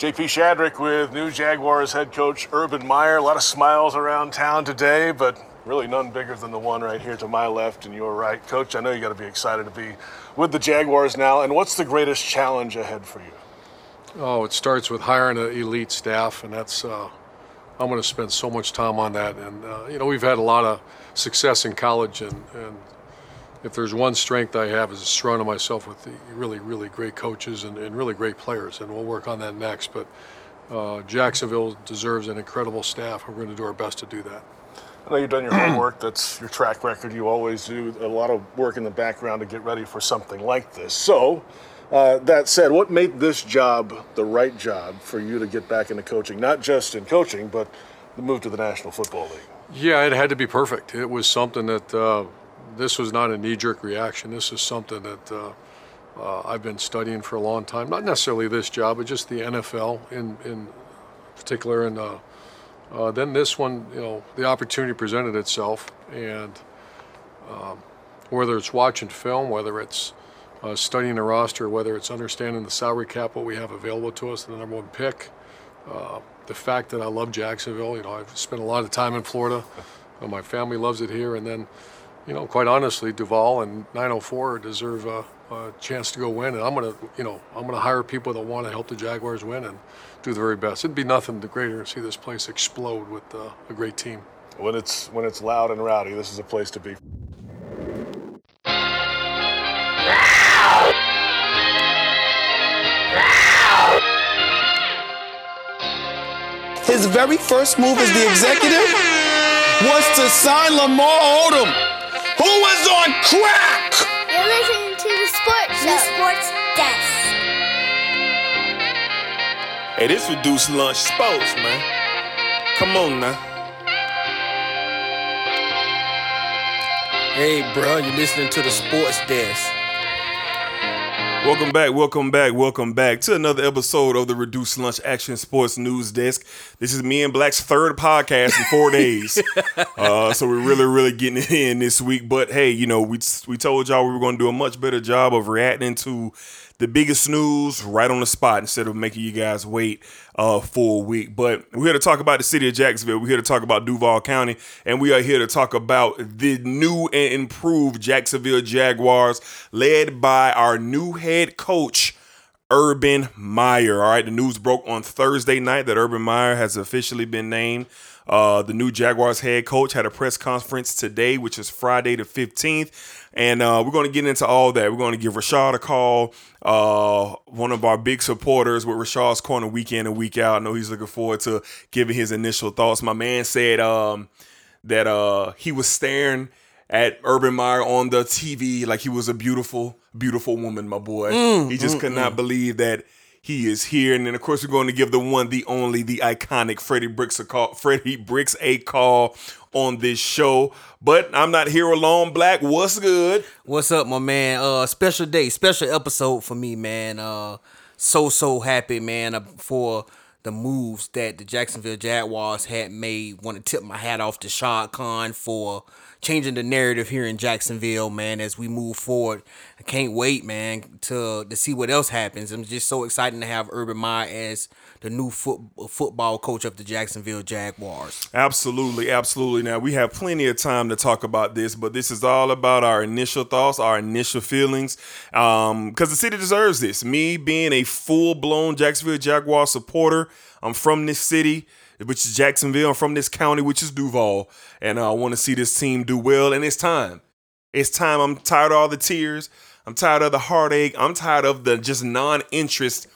JP Shadrick with new Jaguars head coach Urban Meyer. A lot of smiles around town today, but really none bigger than the one right here to my left and your right. Coach, I know you got to be excited to be with the Jaguars now. And what's the greatest challenge ahead for you? Oh, it starts with hiring an elite staff, and that's uh, I'm going to spend so much time on that. And uh, you know, we've had a lot of success in college, and, and if there's one strength I have is surrounding myself with really, really great coaches and, and, really great players, and we'll work on that next. But uh, Jacksonville deserves an incredible staff. And we're going to do our best to do that. I know you've done your homework. That's your track record. You always do a lot of work in the background to get ready for something like this. So, uh, that said, what made this job the right job for you to get back into coaching? Not just in coaching, but the move to the National Football League. Yeah, it had to be perfect. It was something that. Uh, this was not a knee-jerk reaction. This is something that uh, uh, I've been studying for a long time. Not necessarily this job, but just the NFL in in particular. And uh, uh, then this one, you know, the opportunity presented itself, and um, whether it's watching film, whether it's uh, studying the roster, whether it's understanding the salary cap, what we have available to us, the number one pick. Uh, the fact that I love Jacksonville, you know, I've spent a lot of time in Florida. my family loves it here, and then you know, quite honestly, Duval and 904 deserve a, a chance to go win. And I'm going to, you know, I'm going to hire people that want to help the Jaguars win and do the very best. It'd be nothing greater to see this place explode with uh, a great team. When it's when it's loud and rowdy, this is a place to be. His very first move as the executive was to sign Lamar Odom who was on crack. You're listening to the Sports Show. The Sports Desk. Hey, this reduced lunch sports, man. Come on now. Hey, bro, you're listening to the Sports Desk. Welcome back, welcome back, welcome back to another episode of the Reduced Lunch Action Sports News Desk. This is me and Black's third podcast in four days, uh, so we're really, really getting it in this week. But hey, you know, we we told y'all we were going to do a much better job of reacting to the biggest news right on the spot instead of making you guys wait uh, for a week. But we're here to talk about the city of Jacksonville. We're here to talk about Duval County, and we are here to talk about the new and improved Jacksonville Jaguars, led by our new head coach. Urban Meyer. All right, the news broke on Thursday night that Urban Meyer has officially been named uh, the new Jaguars head coach had a press conference today, which is Friday the 15th. And uh, we're going to get into all that. We're going to give Rashad a call, uh, one of our big supporters with Rashad's Corner week in and week out. I know he's looking forward to giving his initial thoughts. My man said um, that uh, he was staring at Urban Meyer on the TV like he was a beautiful, beautiful woman, my boy. Mm, he just mm, could not mm. believe that he is here. And then of course we're going to give the one, the only, the iconic Freddie Bricks a call, Freddie Bricks a call on this show. But I'm not here alone. Black, what's good? What's up, my man? Uh special day, special episode for me, man. Uh so so happy, man, uh, for the moves that the Jacksonville Jaguars had made. Want to tip my hat off to Shad Khan for changing the narrative here in Jacksonville, man, as we move forward. I can't wait, man, to to see what else happens. I'm just so excited to have Urban Meyer as the new foot, football coach of the Jacksonville Jaguars. Absolutely, absolutely. Now we have plenty of time to talk about this, but this is all about our initial thoughts, our initial feelings, because um, the city deserves this. Me being a full blown Jacksonville Jaguar supporter, I'm from this city which is Jacksonville. I'm from this county, which is Duval, and uh, I want to see this team do well. And it's time. It's time. I'm tired of all the tears. I'm tired of the heartache. I'm tired of the just non-interest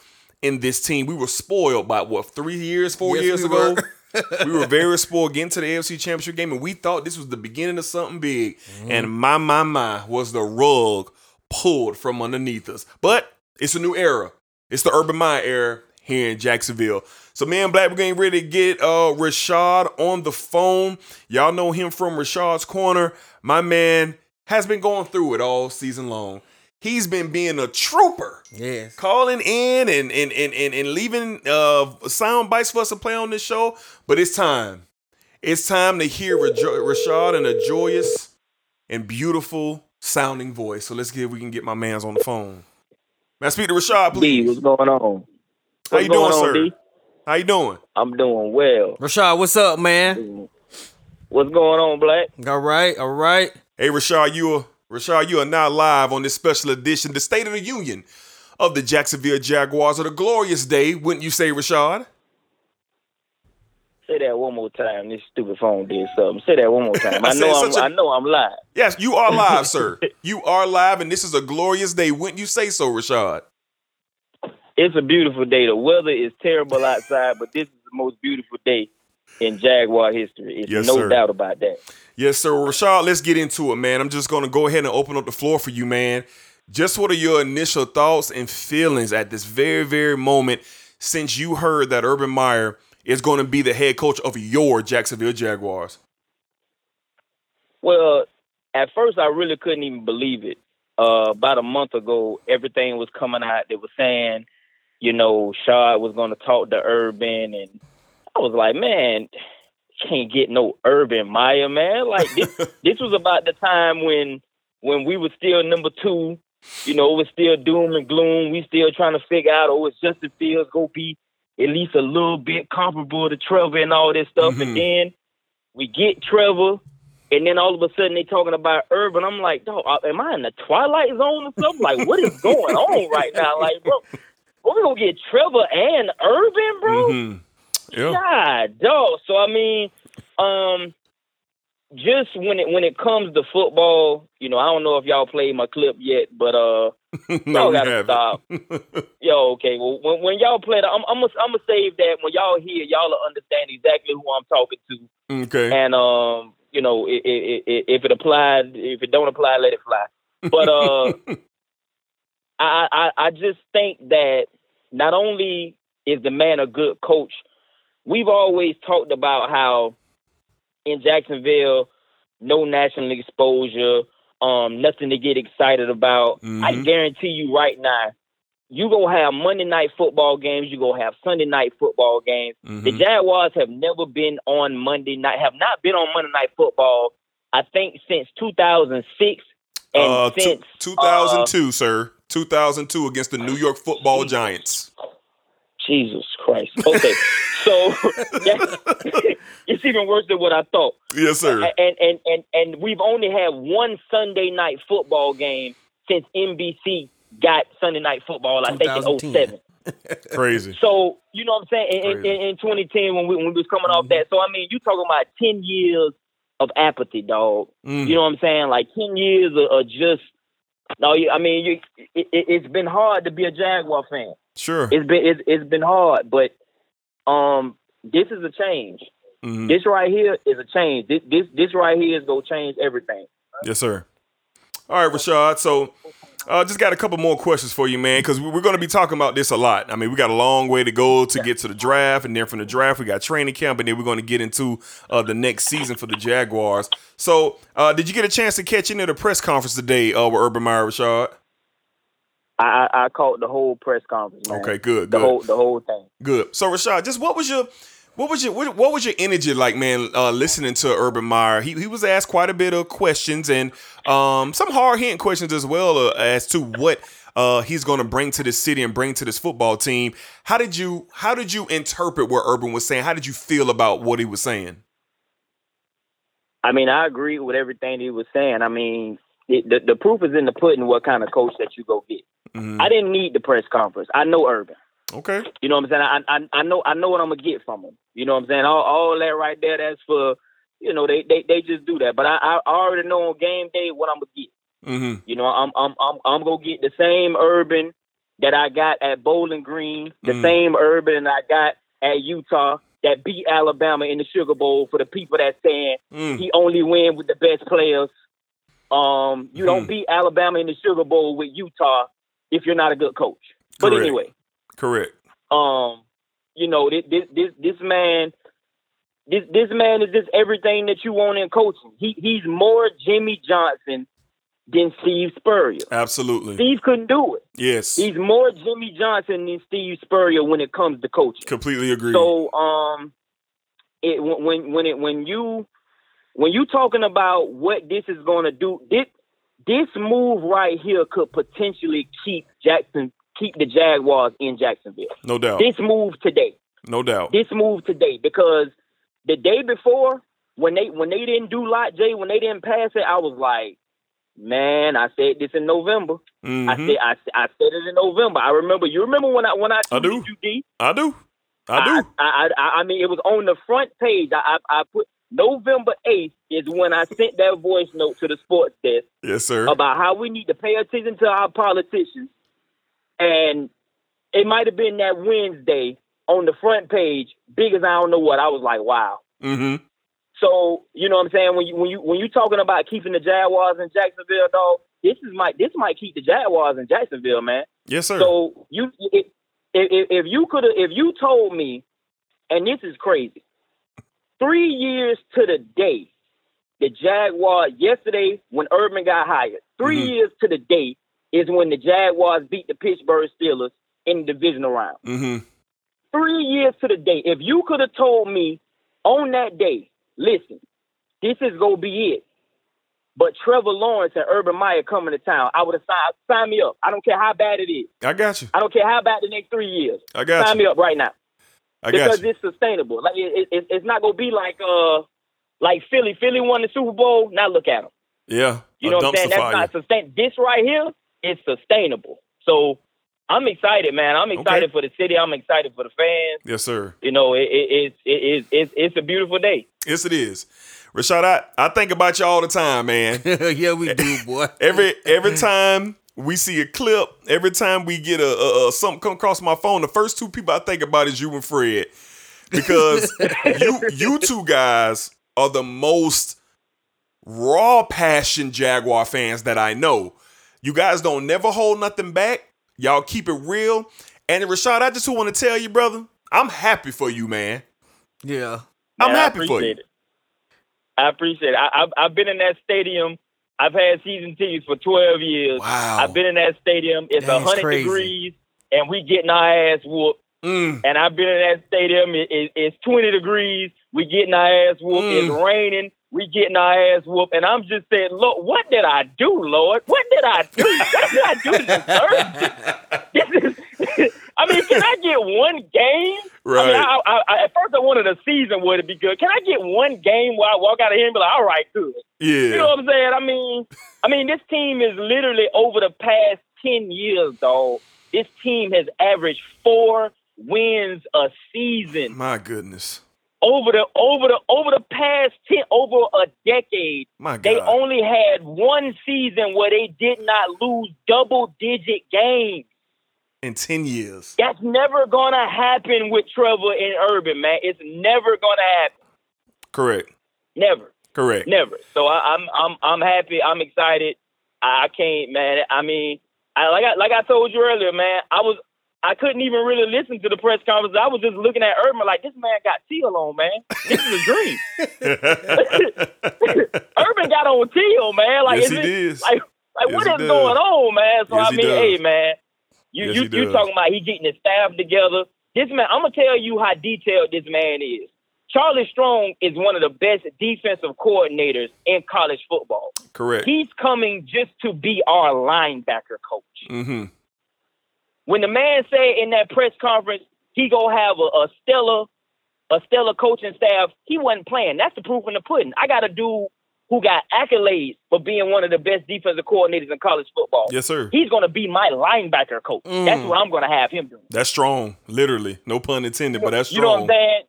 in this team. We were spoiled by what three years, four yes, years we ago. Were. we were very spoiled getting to the AFC Championship game, and we thought this was the beginning of something big. Mm-hmm. And my my my was the rug pulled from underneath us. But it's a new era. It's the Urban Meyer era here in Jacksonville. So man, Black, we're getting ready to get uh Rashad on the phone. Y'all know him from Rashad's Corner. My man has been going through it all season long. He's been being a trooper. Yes. Calling in and and and and, and leaving uh sound bites for us to play on this show. But it's time. It's time to hear Rashad in a joyous and beautiful sounding voice. So let's see if we can get my man's on the phone. May I speak to Rashad, please? B, what's going on? How What's you doing, on, sir? D? How you doing? I'm doing well. Rashad, what's up, man? What's going on, Black? All right, all right. Hey, Rashad, you are Rashad, you are now live on this special edition, the State of the Union of the Jacksonville Jaguars. Of a glorious day, wouldn't you say, Rashad? Say that one more time. This stupid phone did something. Say that one more time. I I know I'm. a- I know I'm live. Yes, you are live, sir. You are live, and this is a glorious day. Wouldn't you say so, Rashad? It's a beautiful day. The weather is terrible outside, but this is the most beautiful day in Jaguar history. It's Yes, no sir. doubt about that. Yes, sir. Rashad, let's get into it, man. I'm just going to go ahead and open up the floor for you, man. Just what are your initial thoughts and feelings at this very, very moment since you heard that Urban Meyer is going to be the head coach of your Jacksonville Jaguars? Well, at first I really couldn't even believe it. Uh, about a month ago, everything was coming out. They were saying, you know, Shad was going to talk to Urban, and I was like, man, can't get no Urban Meyer, man. Like this, this was about the time when when we were still number two. You know, it was still doom and gloom. We still trying to figure out, oh, is Justin Fields gonna be at least a little bit comparable to Trevor and all this stuff? Mhm. And then we get Trevor, and then all of a sudden they talking about Urban. I'm like, dog, uh, am I in the Twilight Zone or something? Like, what is going on right now? Like, bro, we're gonna get Trevor and Urban, bro. Mhm. Yeah. God, dog. So I mean, um, just when it when it comes to football, you know, I don't know if y'all played my clip yet, but uh, no, y'all gotta stop. Yo, okay. Well, when, when y'all play that, I'm I'm gonna I'm gonna save that. When y'all hear, y'all will understand exactly who I'm talking to. Okay. And um, you know, i i i if it applied, if it don't apply, let it fly. But uh, I, I I just think that not only is the man a good coach, we've always talked about how in Jacksonville, no national exposure, um, nothing to get excited about. I Mhm. guarantee you right now, you gonna have Monday night football games, you gonna have Sunday night football games. The Mhm. Jaguars have never been on Monday night, have not been on Monday night football, I think since 2006 and Uh, since 2002, sir. 2002 against the New York Football Giants. Jesus Christ. Okay, so that, it's even worse than what I thought. Yes, sir. And and and and we've only had one Sunday night football game since NBC got Sunday night football. I think in 2010. 07. Crazy. So you know what I'm saying? In, in, in 2010 when we when we was coming off that. So I mean, you talking about 10 years of apathy, dog. Mm. You know what I'm saying? Like 10 years of, of just. No, you, I mean, you, it, it, it's been hard to be a Jaguar fan. Sure. It's been it's, it's been hard, but um, this is a change. Mhm. This right here is a change. This this this right here is gonna change everything. Yes, sir. All right, Rashad. So, uh, just got a couple more questions for you, man, because we're going to be talking about this a lot. I mean, we got a long way to go to get to the draft, and then from the draft, we got training camp, and then we're going to get into uh, the next season for the Jaguars. So, uh, did you get a chance to catch any of the press conference today uh, with Urban Meyer, Rashad? I I, I caught the whole press conference. Man. Okay, good, The good. whole the whole thing. Good. So Rashad, just what was your what was your what, what was your energy like, man? Uh, listening to Urban Meyer, he he was asked quite a bit of questions and um some hard hitting questions as well uh, as to what uh he's going to bring to this city and bring to this football team. How did you how did you interpret what Urban was saying? How did you feel about what he was saying? I mean, I agree with everything he was saying. I mean, it, the the proof is in the pudding. What kind of coach that you go get? Mhm. I didn't need the press conference. I know Urban. Okay. You know what I'm saying? I I, I know I know what I'm gonna get from him. You know what I'm saying? All, all that right there. That's for you know they they, they just do that. But I, I already know on game day what I'm gonna get. Mm-hmm. You know, I'm I'm I'm I'm gonna get the same Urban that I got at Bowling Green, the Mm. same Urban I got at Utah that beat Alabama in the Sugar Bowl. For the people that saying Mm. he only win with the best players. Um, you Mhm. don't beat Alabama in the Sugar Bowl with Utah if you're not a good coach. But Correct. anyway, Correct. um, you know, this this this, this man, this this man is just everything that you want in coaching. He he's more Jimmy Johnson than Steve Spurrier. Absolutely. Steve couldn't do it. Yes. He's more Jimmy Johnson than Steve Spurrier when it comes to coaching. Completely agree. So um, it when when it when you when you talking about what this is going to do, this this move right here could potentially keep Jackson keep the Jaguars in Jacksonville. No doubt. This move today. No doubt. This move today because the day before when they when they didn't do lot J when they didn't pass it, I was like, man, I said this in November. I Mhm. said I, I said it in November. I remember. You remember when I when I I do. tweeted you, D? I do. I do. I, I, I mean, it was on the front page. I, I, I put November 8th is when I sent that voice note to the sports desk yes, sir. about how we need to pay attention to our politicians. And it might have been that Wednesday on the front page, big as I don't know what. I was like, wow. Mm-hmm. So you know what I'm saying when you when you when you talking about keeping the Jaguars in Jacksonville, though, This is might this might keep the Jaguars in Jacksonville, man. Yes, sir. So you, if, if, if you could have, if you told me, and this is crazy, three years to the day, the Jaguars yesterday when Urban got hired, 3 Mhm. years to the day is when the Jaguars beat the Pittsburgh Steelers in the divisional round. mm-hmm. Three years to the day. If you could have told me on that day, listen, this is gonna be it. But Trevor Lawrence and Urban Meyer coming to town, I would have signed sign me up. I don't care how bad it is. I got you. I don't care how bad the next three years. I got Sign you. me up right now I because got you. it's sustainable. Like it, it, it's not gonna be like uh like Philly. Philly won the Super Bowl. Now look at them. Yeah. You know what I'm saying? dumpster That's not sustain. This right here is sustainable. So I'm excited, man. I'm excited Okay. for the city. I'm excited for the fans. Yes, sir. You know, it, it, it's it, it's it's it's a beautiful day. Yes, it is. Rashad, I, I think about you all the time, man. yeah, we do, boy. every every time we see a clip, every time we get a, a, a something come across my phone, the first two people I think about is you and Fred, because you you two guys are the most raw passion Jaguar fans that I know. You guys don't never hold nothing back. Y'all keep it real. And Rashad, I just want to tell you, brother, I'm happy for you, man. Yeah. I'm Man, happy for you. it. I appreciate it. I, I've I've been in that stadium. I've had season tickets for 12 years. Wow. I've been in that stadium. It's That's 100 crazy. degrees, and we getting our ass whooped. Mm, And I've been in that stadium. It, it, it's 20 degrees. We getting our ass whooped. Mm. It's raining. We getting our ass whooped. And I'm just saying, Lord, what did I do, Lord? What did I do? What did I do to deserve this? This is, I mean, can I get one game? I, mean, right. I, I, I, at first, I wanted a season would it'd be good. Can I get one game where I walk out of here and be like, all right, good. yeah. You know what I'm saying? I mean, I mean, this team is literally over the past ten years, dog. This team has averaged four wins a season My goodness. over the over the over the past ten over a decade. My God. They only had one season where they did not lose double digit games. In 10 years. That's never gonna happen with Trevor and Urban, man. It's never gonna happen. Correct. Never. Correct. Never. So I, I'm I'm I'm happy. I'm excited. I can't, man. I mean, I like I like I told you earlier, man. I was I couldn't even really listen to the press conference. I was just looking at Urban like this man got teal on, man. This is a dream. Urban got on teal, man. Like yes, is he it, did. like like Yes, what he does. going on, man? So Yes, I he mean, does. hey, man. You Yes, you you talking about he getting his staff together? This man, I'm gonna tell you how detailed this man is. Charlie Strong is one of the best defensive coordinators in college football. Correct. He's coming just to be our linebacker coach. mm-hmm. When the man said in that press conference he gonna have a, a stellar, a stellar coaching staff, he wasn't playing. That's the proof in the pudding. I got a dude who got accolades for being one of the best defensive coordinators in college football. Yes, sir. He's gonna be my linebacker coach. That's Mm. what I'm gonna have him do. That's strong. Literally. No pun intended, but that's strong. You know what. I'm saying?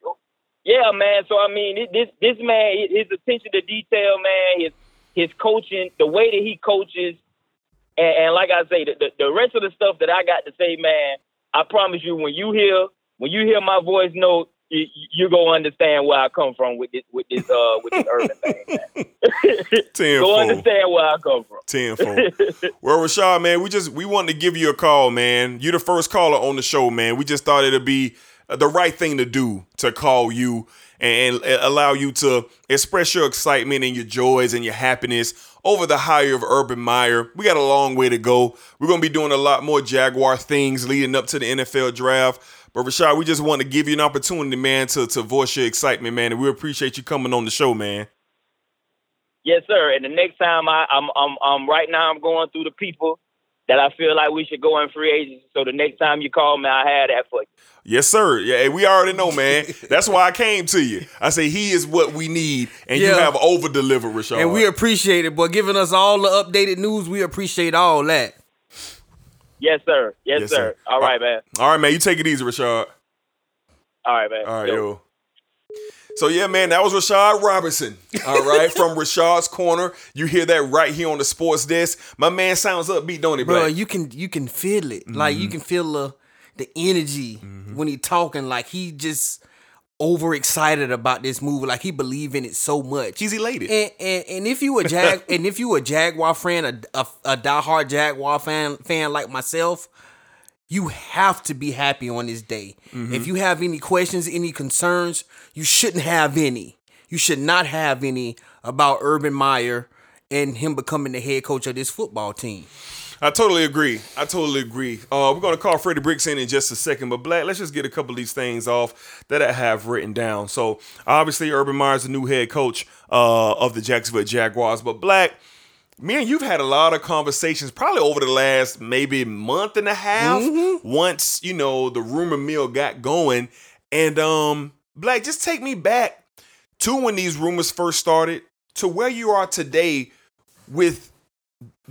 Yeah, man. So I mean, it- this this man, his attention to detail, man, his his coaching, the way that he coaches, and, and like I say, the, the the rest of the stuff that I got to say, man, I promise you, when you hear when you hear my voice note, you, you gonna understand where I come from with this with this uh with this urban thing. Man. Go understand where I come from. Tenfold. well, Rashad, man, we just we wanted to give you a call, man. You're the first caller on the show, man. We just thought it'd be the right thing to do to call you and, and allow you to express your excitement and your joys and your happiness over the hire of Urban Meyer. We got a long way to go. We're gonna be doing a lot more Jaguar things leading up to the NFL draft. But Rashad, we just want to give you an opportunity, man, to, to voice your excitement, man. And we appreciate you coming on the show, man. Yes, sir. And the next time I, I'm, I'm, I'm right now, I'm going through the people that I feel like we should go in free agency. So the next time you call me, I have that for you. Yes, sir. Yeah, we already know, man. That's why I came to you. I say he is what we need, and you have over delivered, Rashard. And we appreciate it, but giving us all the updated news, we appreciate all that. Yes, sir. Yes, Yes, sir. sir. All right, man. all right, man. You take it easy, Rashard. All right, man. All right, Yo. yo. So yeah, man, that was Rashad Robinson. All right, from Rashad's corner. You hear that right here on the sports desk. My man sounds upbeat, don't he, Bro, Black? you can you can feel it. Like Mm-hmm. you can feel the the energy when he talking. Like he just overexcited about this movie. Like he believe in it so much. He's elated. And, and and if you a jag and if you a Jaguar fan, a, a, a diehard Jaguar fan fan like myself, you have to be happy on this day. Mm-hmm. If you have any questions, any concerns, you shouldn't have any. You should not have any about Urban Meyer and him becoming the head coach of this football team. I totally agree. I totally agree. Uh, we're gonna call Freddie Bricks in in just a second, but Black, let's just get a couple of these things off that I have written down. So obviously, Urban Meyer's the new head coach uh, of the Jacksonville Jaguars, but Black. Me and you've had a lot of conversations, probably over the last maybe month and a half. Once you know the rumor mill got going, and um, Black, just take me back to when these rumors first started to where you are today with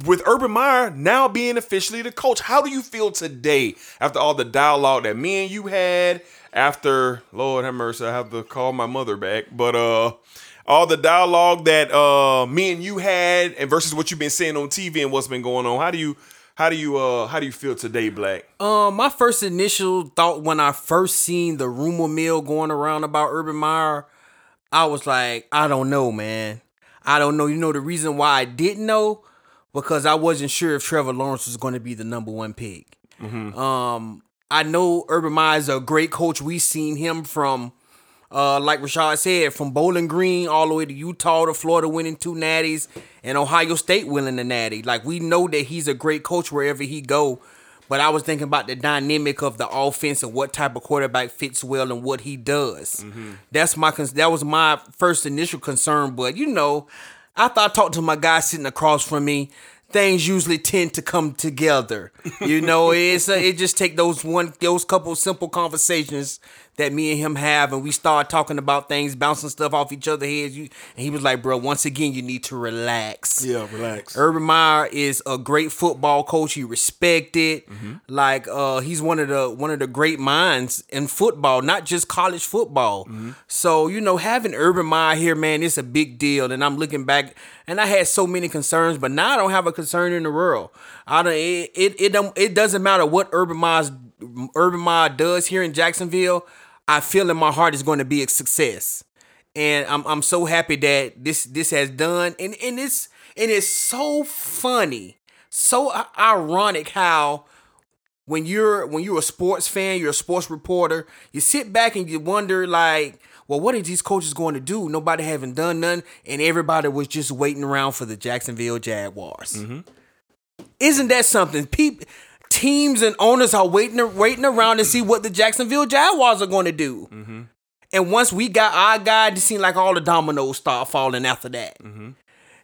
with Urban Meyer now being officially the coach, how do you feel today after all the dialogue that me and you had? After Lord have mercy, I have to call my mother back. But uh, all the dialogue that uh me and you had, and versus what you've been saying on TV and what's been going on. How do you how do you uh how do you feel today, Black? Um, my first initial thought when I first seen the rumor mill going around about Urban Meyer, I was like, I don't know, man. I don't know. You know the reason why I didn't know because I wasn't sure if Trevor Lawrence was going to be the number one pick. Um, I know Urban Meyer is a great coach. We've seen him from, uh, like Rashad said, from Bowling Green all the way to Utah to Florida, winning two natties, and Ohio State winning the natty. Like we know that he's a great coach wherever he go. But I was thinking about the dynamic of the offense and what type of quarterback fits well and what he does. That's my that was my first initial concern. But you know, after I talked to my guy sitting across from me, things usually tend to come together. You know, it's uh, it just take those one those couple simple conversations that me and him have, and we start talking about things, bouncing stuff off each other heads. You, and he was like, "Bro, once again, you need to relax." Yeah, relax. Urban Meyer is a great football coach. He respected. Like uh he's one of the one of the great minds in football, not just college football. So, you know, having Urban Meyer here, man, it's a big deal. And I'm looking back and I had so many concerns, but now I don't have a concern in the world. I don't it it it, don't, it doesn't matter what Urban Meyer's Urban Meyer does here in Jacksonville. I feel in my heart is going to be a success and I'm I'm so happy that this this has done and and it's and it's so funny, so ironic how when you're when you're a sports fan, you're a sports reporter, you sit back and you wonder like, well, what are these coaches going to do? Nobody haven't done none, and everybody was just waiting around for the Jacksonville Jaguars. Mm-hmm. Isn't that something? People, teams and owners are waiting waiting around to see what the Jacksonville Jaguars are going to do. And once we got our guy, it seemed like all the dominoes start falling after that.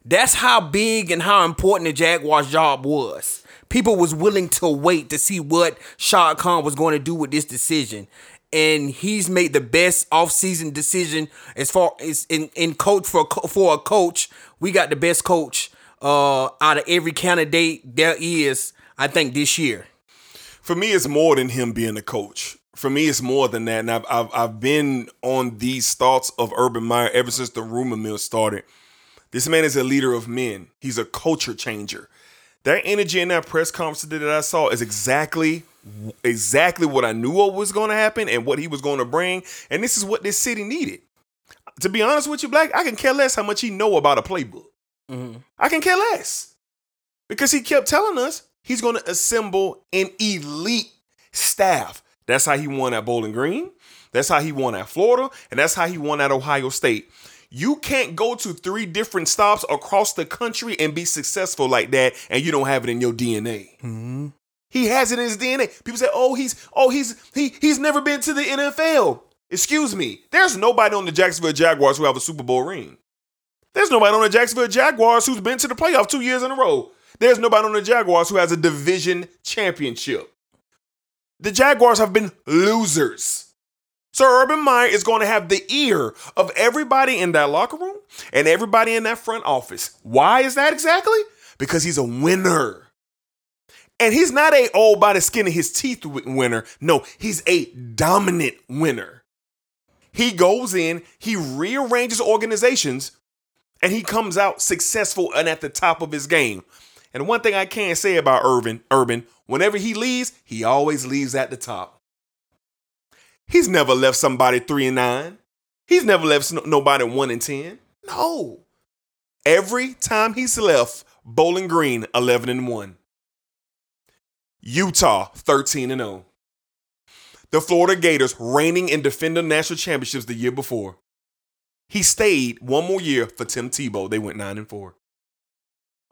That's how big and how important the Jaguars' job was. People was willing to wait to see what Shad Khan was going to do with this decision. And he's made the best offseason decision as far as in, in coach for a for a coach. We got the best coach uh, out of every candidate there is, I think, this year. for me, it's more than him being a coach. For me, it's more than that. And I've, I've, I've been on these thoughts of Urban Meyer ever since the rumor mill started. This man is a leader of men. He's a culture changer. That energy in that press conference that I saw is exactly exactly what I knew what was going to happen and what he was going to bring. And this is what this city needed. To be honest with you, Black, I can care less how much he know about a playbook. Mm-hmm. I can care less because he kept telling us he's going to assemble an elite staff. That's how he won at Bowling Green. That's how he won at Florida, and that's how he won at Ohio State. You can't go to three different stops across the country and be successful like that, and you don't have it in your DNA. Mm-hmm. He has it in his DNA. People say, "Oh, he's oh he's he he's never been to the NFL." Excuse me. There's nobody on the Jacksonville Jaguars who have a Super Bowl ring. There's nobody on the Jacksonville Jaguars who's been to the playoff two years in a row. There's nobody on the Jaguars who has a division championship. The Jaguars have been losers. So Urban Meyer is going to have the ear of everybody in that locker room and everybody in that front office. Why is that exactly? Because he's a winner. And he's not a old by the skin of his teeth winner. No, he's a dominant winner. He goes in, he rearranges organizations, and he comes out successful and at the top of his game. And one thing I can't say about Urban, Urban, whenever he leaves, he always leaves at the top. He's never left somebody three and nine. He's never left nobody one and ten. No. Every time he's left, Bowling Green 11 and 1. Utah 13 and 0. The Florida Gators reigning and defending national championships the year before. He stayed one more year for Tim Tebow. They went 9 and 4.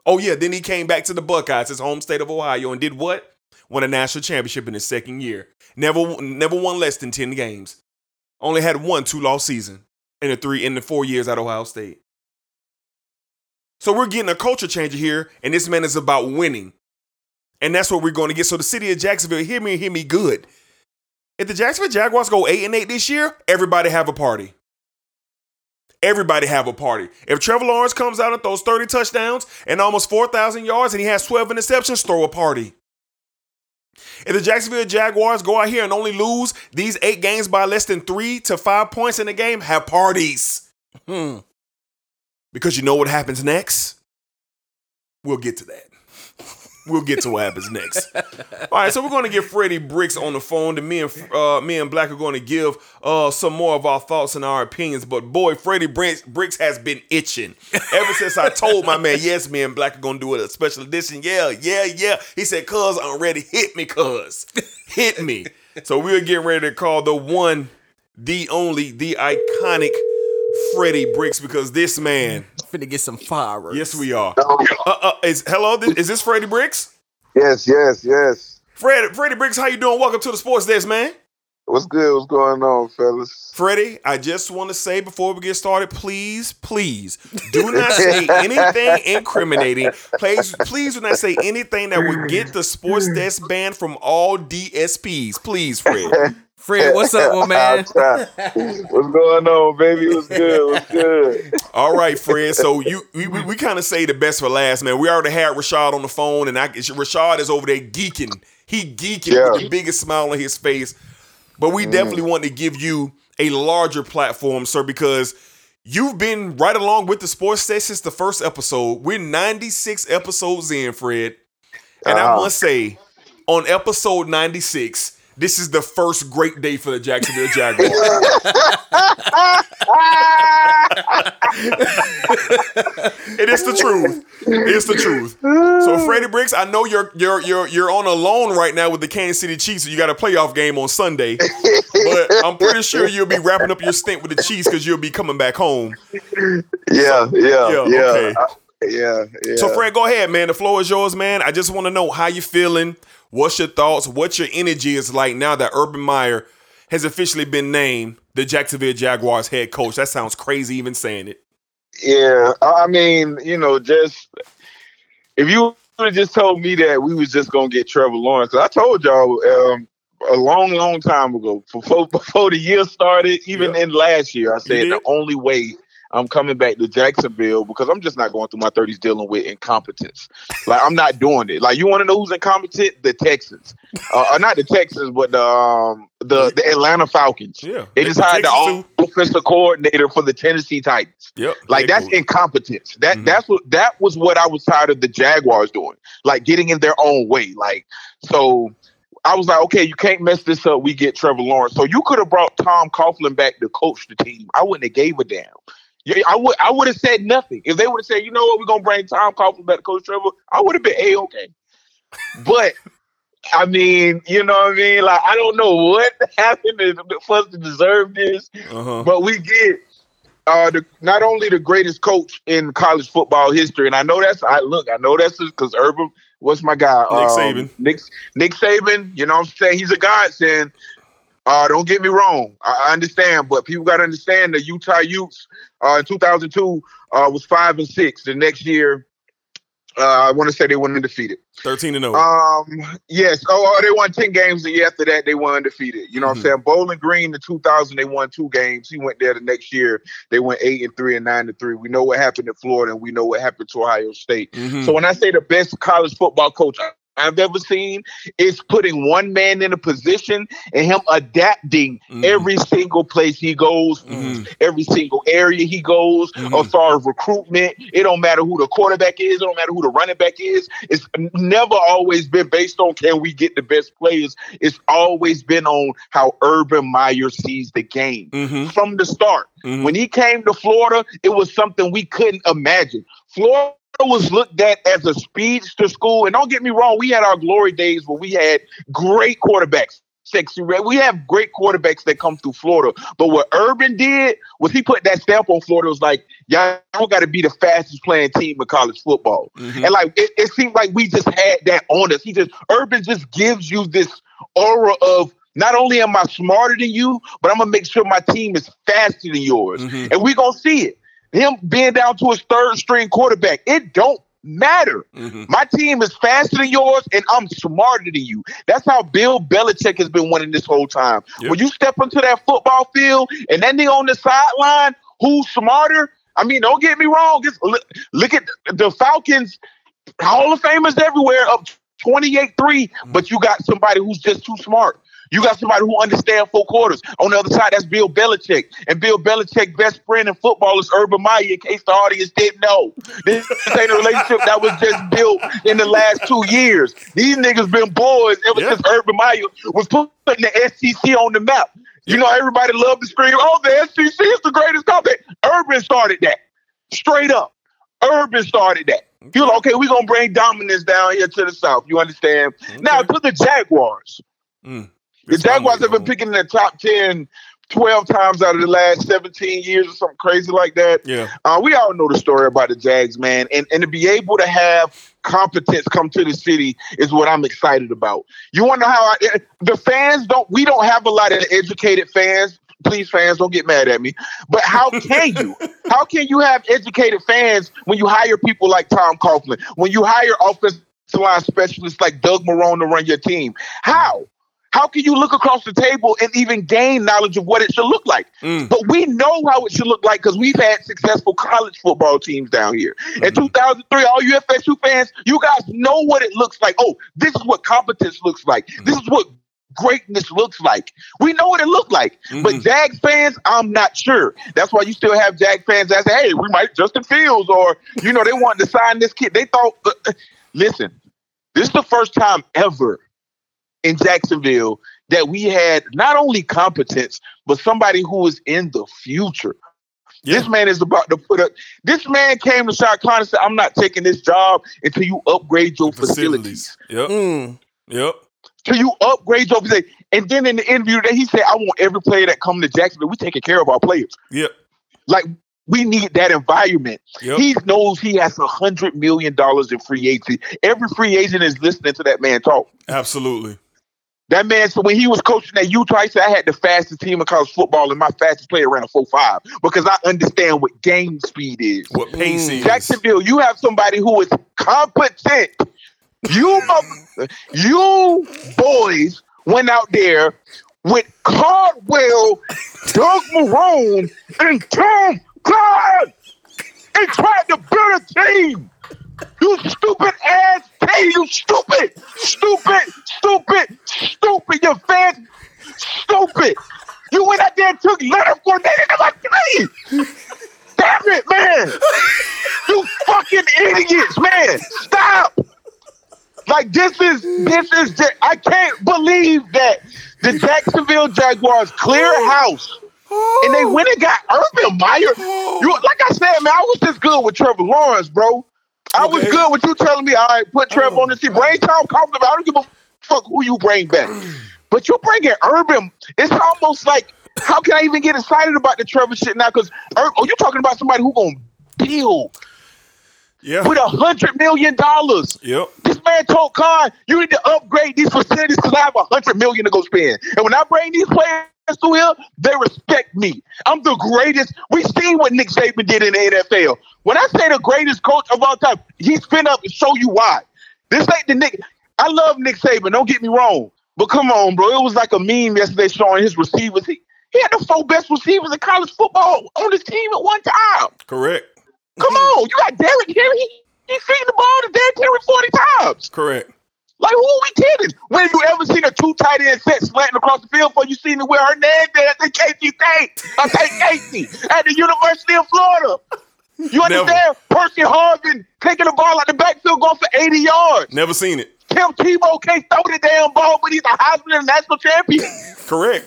Oh yeah, then he came back to the Buckeyes, his home state of Ohio, and did what? Won a national championship in his second year. Never never won less than 10 games. Only had one two-loss season in the three in the four years at Ohio State. So we're getting a culture changer here, and this man is about winning. And that's what we're going to get. So the city of Jacksonville, hear me, hear me good. If the Jacksonville Jaguars go eight and eight this year, everybody have a party. Everybody have a party. If Trevor Lawrence comes out and throws 30 touchdowns and almost 4,000 yards and he has 12 interceptions, throw a party. If the Jacksonville Jaguars go out here and only lose these eight games by less than three to five points in a game, have parties. Hmm. Because you know what happens next? We'll get to that we'll get to what happens next. All right, so we're going to get Freddie Bricks on the phone. And me and uh, me and Black are going to give uh, some more of our thoughts and our opinions. But boy, Freddie Bricks, Bricks has been itching ever since I told my man, yes, me and Black are going to do a special edition. Yeah, yeah, yeah. He said, "Cuz I'm ready. Hit me, cuz. Hit me." so we're getting ready to call the one, the only, the iconic Freddie Bricks because this man I'm finna get some fireworks. Yes, we are. Uh, uh, is hello? Is this Freddie Bricks? Yes, yes, yes. Fred, Freddie Bricks, how you doing? Welcome to the Sports Desk, man. What's good? What's going on, fellas? Freddie, I just want to say before we get started, please, please do not say anything incriminating. Please, please do not say anything that would get the Sports Desk banned from all DSPs. Please, Fred. Fred, what's up, my man? what's going on, baby? What's good? What's good? All right, Fred. So you we, we, we kind of say the best for last, man. We already had Rashad on the phone, and I Rashad is over there geeking. He geeking yeah. with the biggest smile on his face. But we mm. definitely want to give you a larger platform, sir, because you've been right along with the Sports Desk since the first episode. We're 96 episodes in, Fred. And uh-huh. I must say, on episode 96, this is the first great day for the Jacksonville Jaguars. it is the truth. It's the truth. So Freddie Bricks, I know you're you're you're you're on a loan right now with the Kansas City Chiefs. So you got a playoff game on Sunday, but I'm pretty sure you'll be wrapping up your stint with the Chiefs because you'll be coming back home. Yeah, yeah, yeah. Okay. Yeah, yeah. So Fred, go ahead, man. The floor is yours, man. I just want to know how you feeling. What's your thoughts? What your energy is like now that Urban Meyer has officially been named the Jacksonville Jaguars head coach? That sounds crazy even saying it. Yeah, I mean, you know, just if you would have just told me that we was just gonna get Trevor Lawrence, I told y'all um, a long, long time ago, before before the year started, even in last year, I said the only way I'm coming back to Jacksonville because I'm just not going through my 30s dealing with incompetence. Like I'm not doing it. Like you want to know who's incompetent? The Texans, uh, uh, not the Texans, but the um, the the Atlanta Falcons. Yeah, they just hired the offensive coordinator for the Tennessee Titans. Yep, like that's cool. incompetence. That mm-hmm. that's what that was what I was tired of the Jaguars doing. Like getting in their own way. Like so. I was like, okay, you can't mess this up. We get Trevor Lawrence. So you could have brought Tom Coughlin back to coach the team. I wouldn't have gave a damn. Yeah, I would I would have said nothing. If they would have said, you know what, we're gonna bring Tom Coughlin back to Coach Trevor, I would have been a okay. But I mean, you know what I mean? Like I don't know what happened for us to deserve this, uh-huh. but we get uh, the, not only the greatest coach in college football history, and I know that's I look, I know that's because Urban, what's my guy? Nick um, Saban. Nick Nick Saban, you know what I'm saying? He's a godsend. Uh, don't get me wrong. I, I understand, but people got to understand the Utah Utes uh, in 2002 uh, was five and six. The next year, Uh, I want to say they went undefeated. 13 to 0. Um, yes. Oh, oh, they won 10 games the year after that. They won undefeated. You know what I'm saying? Bowling Green in 2000, they won two games. He went there the next year. They went eight and three and nine to three. We know what happened in Florida, and we know what happened to Ohio State. So when I say the best college football coach I've ever seen is putting one man in a position and him adapting mm. every single place he goes, mm. Mm. every single area he goes, as far as recruitment. It don't matter who the quarterback is, it don't matter who the running back is. It's never always been based on can we get the best players. It's always been on how Urban Meyer sees the game mm-hmm. from the start. Mm-hmm. When he came to Florida, it was something we couldn't imagine. Florida was looked at as a speedster school. And don't get me wrong, we had our glory days where we had great quarterbacks. Sexy Rexy. We have great quarterbacks that come through Florida. But what Urban did was he put that stamp on Florida. It was like, y'all got to be the fastest playing team in college football. Mm-hmm. And like it, it seemed like we just had that on us. He just Urban just gives you this aura of not only am I smarter than you, but I'm gonna make sure my team is faster than yours. Mm-hmm. And we're gonna see it him being down to his third string quarterback. It don't matter. Mm-hmm. My team is faster than yours, and I'm smarter than you. That's how Bill Belichick has been winning this whole time. When you step into that football field and that nigga on the sideline, who's smarter? I mean, don't get me wrong. Just look, look at the Falcons, Hall of Famers everywhere, up 28-3, mm-hmm. but you got somebody who's just too smart. You got somebody who understands four quarters. On the other side, that's Bill Belichick. And Bill Belichick's best friend in football is Urban Meyer, in case the audience didn't know. This ain't a relationship that was just built in the last two years. These niggas been boys ever since Urban Meyer was putting the SEC on the map. You know, everybody loved to scream, oh, the SEC is the greatest company. Urban started that. Straight up. Urban started that. Was like, okay, we're going to bring dominance down here to the South. You understand? Now, to the Jaguars. Mm. The Jaguars have been picking in the top 10 12 times out of the last 17 years or something crazy like that. Yeah. Uh, we all know the story about the Jags, man. And, and to be able to have competence come to the city is what I'm excited about. You want to know how I, the fans don't, we don't have a lot of educated fans. Please, fans, don't get mad at me. But how can you? how can you have educated fans when you hire people like Tom Coughlin, when you hire offensive line specialists like Doug Marrone to run your team? How? How can you look across the table and even gain knowledge of what it should look like? Mm. But we know how it should look like because we've had successful college football teams down here. In mm-hmm. 2003, all you FSU fans, you guys know what it looks like. Oh, this is what competence looks like. Mm-hmm. This is what greatness looks like. We know what it looked like. But mm-hmm. Jags fans, I'm not sure. That's why you still have Jag fans that say, hey, we might Justin Fields or, you know, they wanted to sign this kid. They thought, uh, uh listen, this is the first time ever in Jacksonville that we had not only competence, but somebody who is in the future. This man is about to put up. This man came to Shad Khan and said, I'm not taking this job until you upgrade your facilities. Yep. Mm. Yep. Till you upgrade your facilities. And then in the interview that he said, I want every player that come to Jacksonville, we taking care of our players. Yep. Like we need that environment. Yep. He knows he has a hundred million dollars in free agency. Every free agent is listening to that man talk. Absolutely. That man, so when he was coaching at Utah, he said, I had the fastest team in college football, and my fastest player ran a 4 5 because I understand what game speed is. What pace mm. is. Jacksonville, you have somebody who is competent. You, you boys went out there with Caldwell, Doug Marrone, and Tom Clyde and tried to build a team. You stupid ass team, you stupid, stupid, stupid, stupid. Your fans, stupid. You went out there and took Leonard Fournette in number three. Damn it, man. You fucking idiots, man. Stop. Like this is just, I can't believe that the Jacksonville Jaguars clear house and they went and got Urban Meyer. You like I said, man, I was just good with Trevor Lawrence, bro. I was good with you telling me, all right, put oh. Trevor on the seat. Bring Tom Coughlin. I don't give a fuck who you bring back. But you bring bringing Urban. It's almost like, how can I even get excited about the Trevor shit now? Because, oh, you talking about somebody who gonna build Yeah. with a hundred million dollars. Yep. This man told Khan, you need to upgrade these facilities because I have a hundred million to go spend. And when I bring these players to here, they respect me. I'm the greatest. We seen what Nick Saban did in the NFL. When I say the greatest coach of all time, he's been up and show you why. This ain't the Nick. I love Nick Saban. Don't get me wrong, but come on, bro. It was like a meme yesterday showing his receivers. He, he had the four best receivers in college football on his team at one time. Correct. Come mm-hmm. on, you got Derrick Henry. He, he feeding the ball to Derrick Henry forty times. Correct. Like, who are we kidding? When have you ever seen a two tight end set slanting across the field before you seen it with Hernandez at the KC State? I think Casey at the University of Florida. You understand? Percy Harvin taking the ball out the backfield going for 80 yards. Never seen it. Tim Tebow can't throw the damn ball, but he's a Heisman national champion. Correct.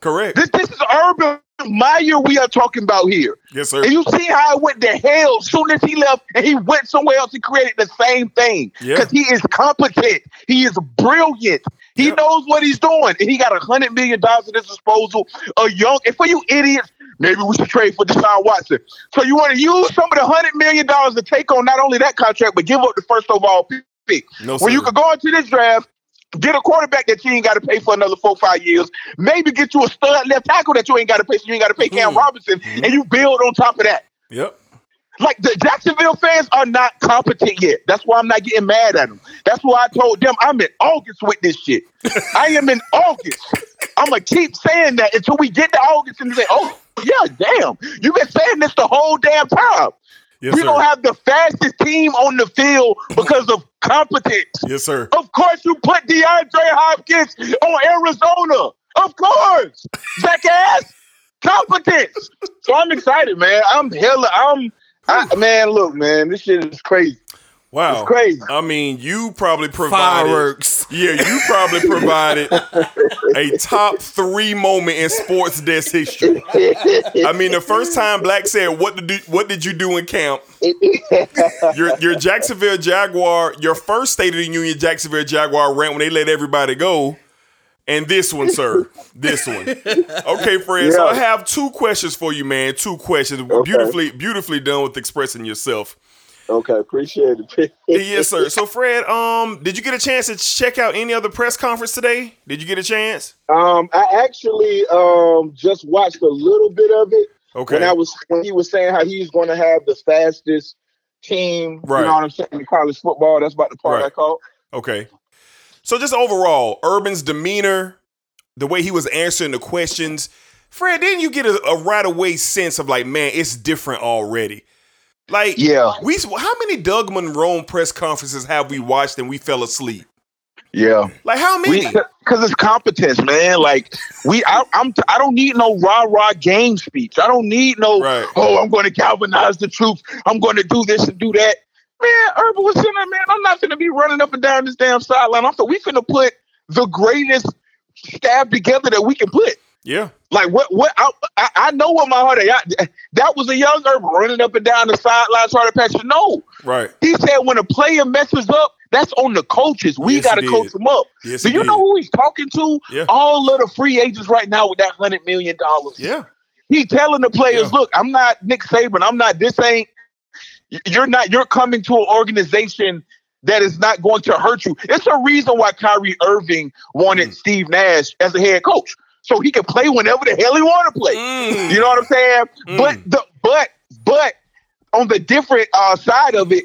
Correct. This this is Urban Meyer we are talking about here. Yes, sir. And you see how it went to hell as soon as he left and he went somewhere else and created the same thing. Yeah. Because he is competent. He is brilliant. He Yeah. knows what he's doing. And he got a hundred million dollars at his disposal. A young and for you idiots, maybe we should trade for Deshaun Watson. So you want to use some of the hundred million dollars to take on not only that contract, but give up the first overall pick. No, when you could go into this draft, get a quarterback that you ain't got to pay for another four, five years. Maybe get you a stud left tackle that you ain't got to pay, so you ain't got to pay Cam Mhm. Robinson, and you build on top of that. Yep. Like the Jacksonville fans are not competent yet. That's why I'm not getting mad at them. That's why I told them I'm in August with this shit. I am in August. I'm gonna keep saying that until we get to August and say, "Oh, yeah, damn, you've been saying this the whole damn time." Yes, we sir. don't have the fastest team on the field because of competence. yes, sir. Of course, you put DeAndre Hopkins on Arizona. Of course, jackass. Competence. So I'm excited, man. I'm hella. I'm. I, man, look, man, this shit is crazy. Wow. It's crazy. I mean, you probably provided Fireworks. Yeah, you probably provided a top three moment in sports desk history. I mean, the first time Black said, "What did you, what did you do in camp?" Your your Jacksonville Jaguar, your first State of the Union Jacksonville Jaguar rant when they let everybody go, and this one, sir, this one. Okay, Fred. So I have two questions for you, man. Two questions. Beautifully, beautifully done with expressing yourself. Okay, appreciate it. Yes, sir. So, Fred, um, did you get a chance to check out any other press conference today? Did you get a chance? Um, I actually um just watched a little bit of it Okay. when I was when he was saying how he's going to have the fastest team. Right. You know what I'm saying in college football. That's about the part Right. I caught. Okay. So, just overall, Urban's demeanor, the way he was answering the questions, Fred, didn't you get a, a right away sense of like, man, it's different already? Like, Yeah. we how many Doug Marrone press conferences have we watched and we fell asleep? Yeah. Like, how many? because it's competence, man. Like we, I, I'm, I don't need no rah rah game speech. I don't need no. Right. Oh, I'm going to galvanize the troops. I'm going to do this and do that. Man, Urban was saying that, man. I'm not going to be running up and down this damn sideline. I'm so we finna put the greatest staff together that we can put. Yeah. Like what? What? I, I, I know what my heart. I, that was a young Urban running up and down the sideline trying to pass. it. No, Right. he said when a player messes up, that's on the coaches. We Yes, got to coach them up. Yes, Do you know who he's talking to? Yeah. All of the free agents right now with that hundred million dollars. Yeah. He telling the players, Yeah. "Look, I'm not Nick Saban. I'm not. This ain't. You're not. You're coming to an organization that is not going to hurt you. It's a reason why Kyrie Irving wanted Mm. Steve Nash as a head coach, so he can play whenever the hell he want to play. Mm. You know what I'm saying? Mm. But the but but on the different uh, side of it,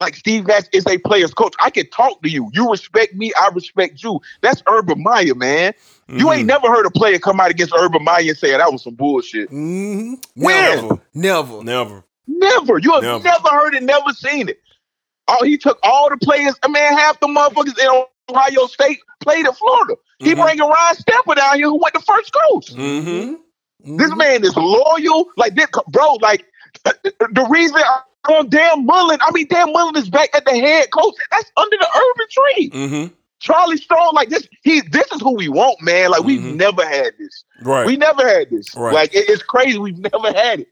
like Steve Nash is a player's coach. I can talk to you. You respect me. I respect you. That's Urban Meyer, man. You ain't Mhm. never heard a player come out against Urban Meyer and say that was some bullshit. Mm-hmm. When? Never. Never. Never. Never. You have Never. never, heard it, never seen it. Oh, he took all the players. I mean, half the motherfuckers in Ohio State played in Florida. He Mhm. bringing Ryan Stepper down here, who went the first coach. Mm-hmm. This man is loyal. Like this, bro. Like the reason I'm on Dan Mullen, I mean, Dan Mullen is back at the head coach. That's under the urban tree. Mm-hmm. Charlie Strong, like this. He, this is who we want, man. Like we've Mhm. never had this. Right. We never had this. Right. Like it- it's crazy. We've never had it.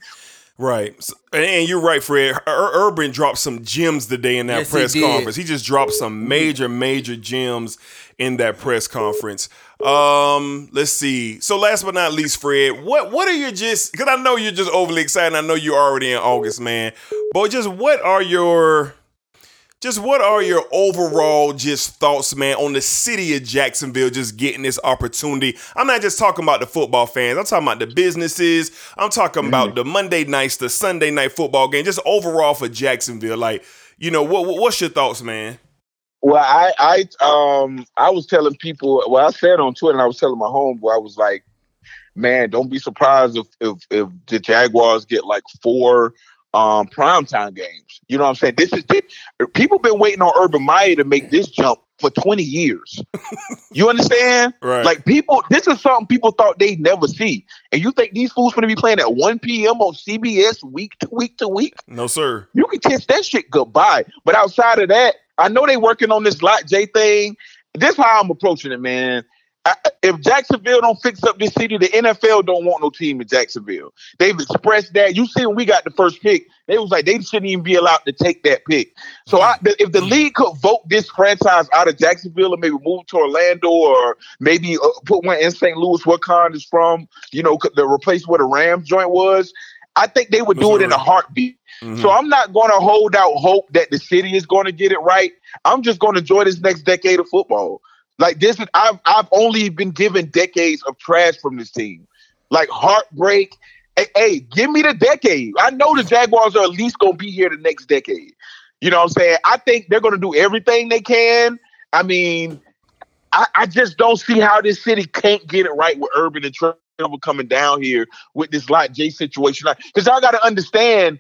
Right. S- And, and you're right, Fred. Ur- Urban dropped some gems today in that Yes, press did. conference. He just dropped some major, major gems in that press conference. Um, let's see. So last but not least, Fred, what what are your just because I know you're just overly excited. I know you're already in August, man. But just what are your just what are your overall just thoughts, man, on the city of Jacksonville just getting this opportunity? I'm not just talking about the football fans. I'm talking about the businesses. I'm talking about the Monday nights, the Sunday night football game, just overall for Jacksonville. Like, you know, what what- what's your thoughts, man? Well, I, I, um, I was telling people. Well, I said on Twitter, and I was telling my homeboy, I was like, "Man, don't be surprised if if, if the Jaguars get like four um primetime games." You know what I'm saying? This is people been waiting on Urban Meyer to make this jump for 20 years. you understand? Right. Like people, this is something people thought they'd never see. And you think these fools gonna be playing at 1 p.m. on CBS week to week to week? No, sir. you can kiss that shit goodbye. But outside of that, I know they working on this Lot J thing. This how I'm approaching it, man. I, if Jacksonville don't fix up this city, the NFL don't want no team in Jacksonville. They've expressed that. You see, when we got the first pick, they was like they shouldn't even be allowed to take that pick. So, I, if the league could vote this franchise out of Jacksonville and maybe move to Orlando or maybe uh, put one in St. Louis, where Con is from, you know, to replace where the Rams joint was, I think they would do it in a heartbeat. Mhm. So I'm not going to hold out hope that the city is going to get it right. I'm just going to enjoy this next decade of football. Like this, is, I've I've only been given decades of trash from this team, like heartbreak. Hey, hey, give me the decade. I know the Jaguars are at least going to be here the next decade. You know what I'm saying? I think they're going to do everything they can. I mean, I, I just don't see how this city can't get it right with Urban and Trevor coming down here with this Lot J situation. Because y'all got to understand,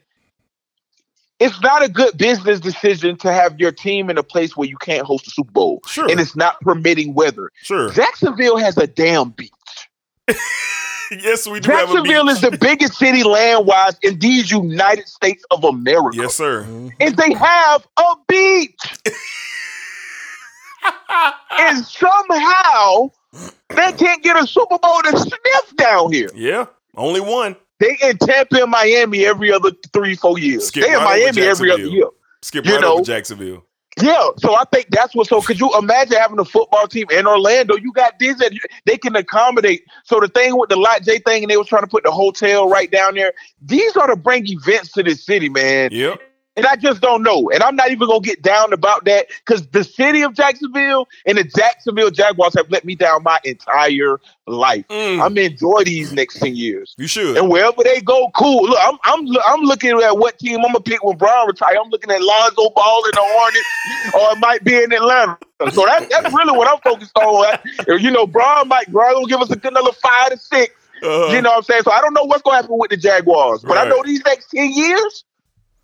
it's not a good business decision to have your team in a place where you can't host a Super Bowl. Sure. And it's not permitting weather. Sure. Jacksonville has a damn beach. yes, we do have a Jacksonville beach. is the biggest city land wise in these United States of America. Yes, sir. Mm-hmm. And they have a beach. and somehow they can't get a Super Bowl to sniff down here. Yeah. Only one. They in Tampa and Miami every other three, four years. Skip they in right Miami every other year. Skip You right know, over Jacksonville. Yeah, so I think that's what. So could you imagine having a football team in Orlando? You got this, and they can accommodate. So the thing with the Lot J thing, and they was trying to put the hotel right down there. These are to bring events to this city, man. Yep. And I just don't know. And I'm not even gonna get down about that because the city of Jacksonville and the Jacksonville Jaguars have let me down my entire life. Mm. I'm gonna enjoy these next ten years. You should. And wherever they go, cool. Look, I'm I'm I'm looking at what team I'm gonna pick when Brown retire. I'm looking at Lonzo Ball in the Hornets, or it might be in Atlanta. So that, that's really what I'm focused on. You know, Brown might Brown gonna give us a good another five to 6 Uh-huh. You know what I'm saying? So I don't know what's gonna happen with the Jaguars, but I know these next ten years,